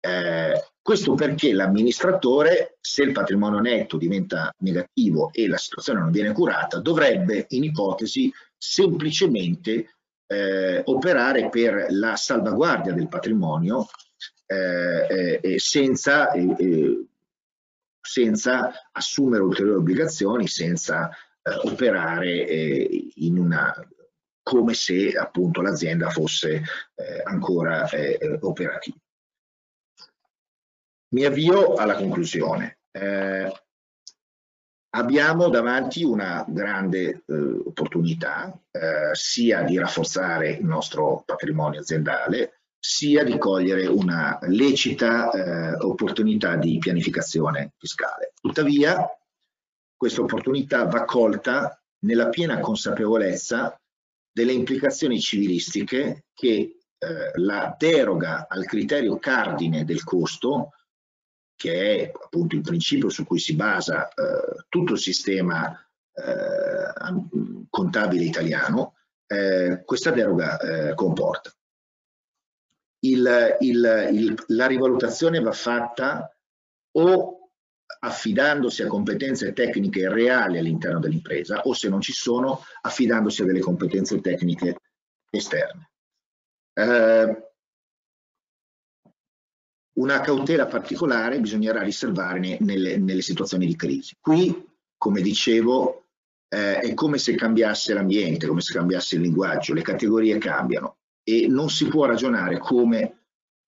Eh, questo perché l'amministratore, se il patrimonio netto diventa negativo e la situazione non viene curata, dovrebbe in ipotesi semplicemente eh, operare per la salvaguardia del patrimonio eh, eh, senza, eh, senza, assumere ulteriori obbligazioni, senza eh, operare eh, in una, come se appunto l'azienda fosse ancora operativa. Mi avvio alla conclusione. Eh, abbiamo davanti una grande eh, opportunità eh, sia di rafforzare il nostro patrimonio aziendale, sia di cogliere una lecita eh, opportunità di pianificazione fiscale. Tuttavia, questa opportunità va colta nella piena consapevolezza delle implicazioni civilistiche che eh, la deroga al criterio cardine del costo che è appunto il principio su cui si basa eh, tutto il sistema eh, contabile italiano, eh, questa deroga eh, comporta. Il, il, il, la rivalutazione va fatta o affidandosi a competenze tecniche reali all'interno dell'impresa o se non ci sono affidandosi a delle competenze tecniche esterne. Eh, una cautela particolare bisognerà riservare nelle, nelle situazioni di crisi. Qui, come dicevo, eh, è come se cambiasse l'ambiente, come se cambiasse il linguaggio, le categorie cambiano e non si può ragionare come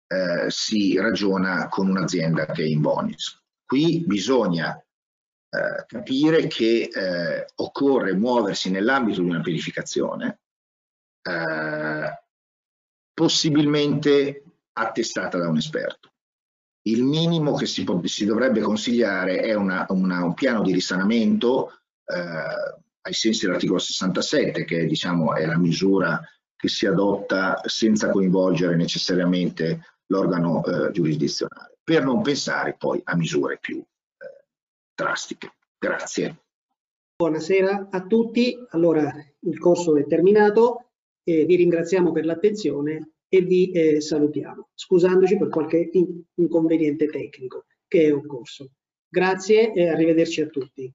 eh, si ragiona con un'azienda che è in bonus. Qui bisogna eh, capire che eh, occorre muoversi nell'ambito di una pianificazione, eh, possibilmente attestata da un esperto il minimo che si, si dovrebbe consigliare è una, una, un piano di risanamento eh, ai sensi dell'articolo 67, che diciamo, è la misura che si adotta senza coinvolgere necessariamente l'organo eh, giurisdizionale, per non pensare poi a misure più eh, drastiche. Grazie. Buonasera a tutti, allora il corso è terminato, eh, vi ringraziamo per l'attenzione e vi eh, salutiamo, scusandoci per qualche inconveniente tecnico che è occorso. Grazie e arrivederci a tutti.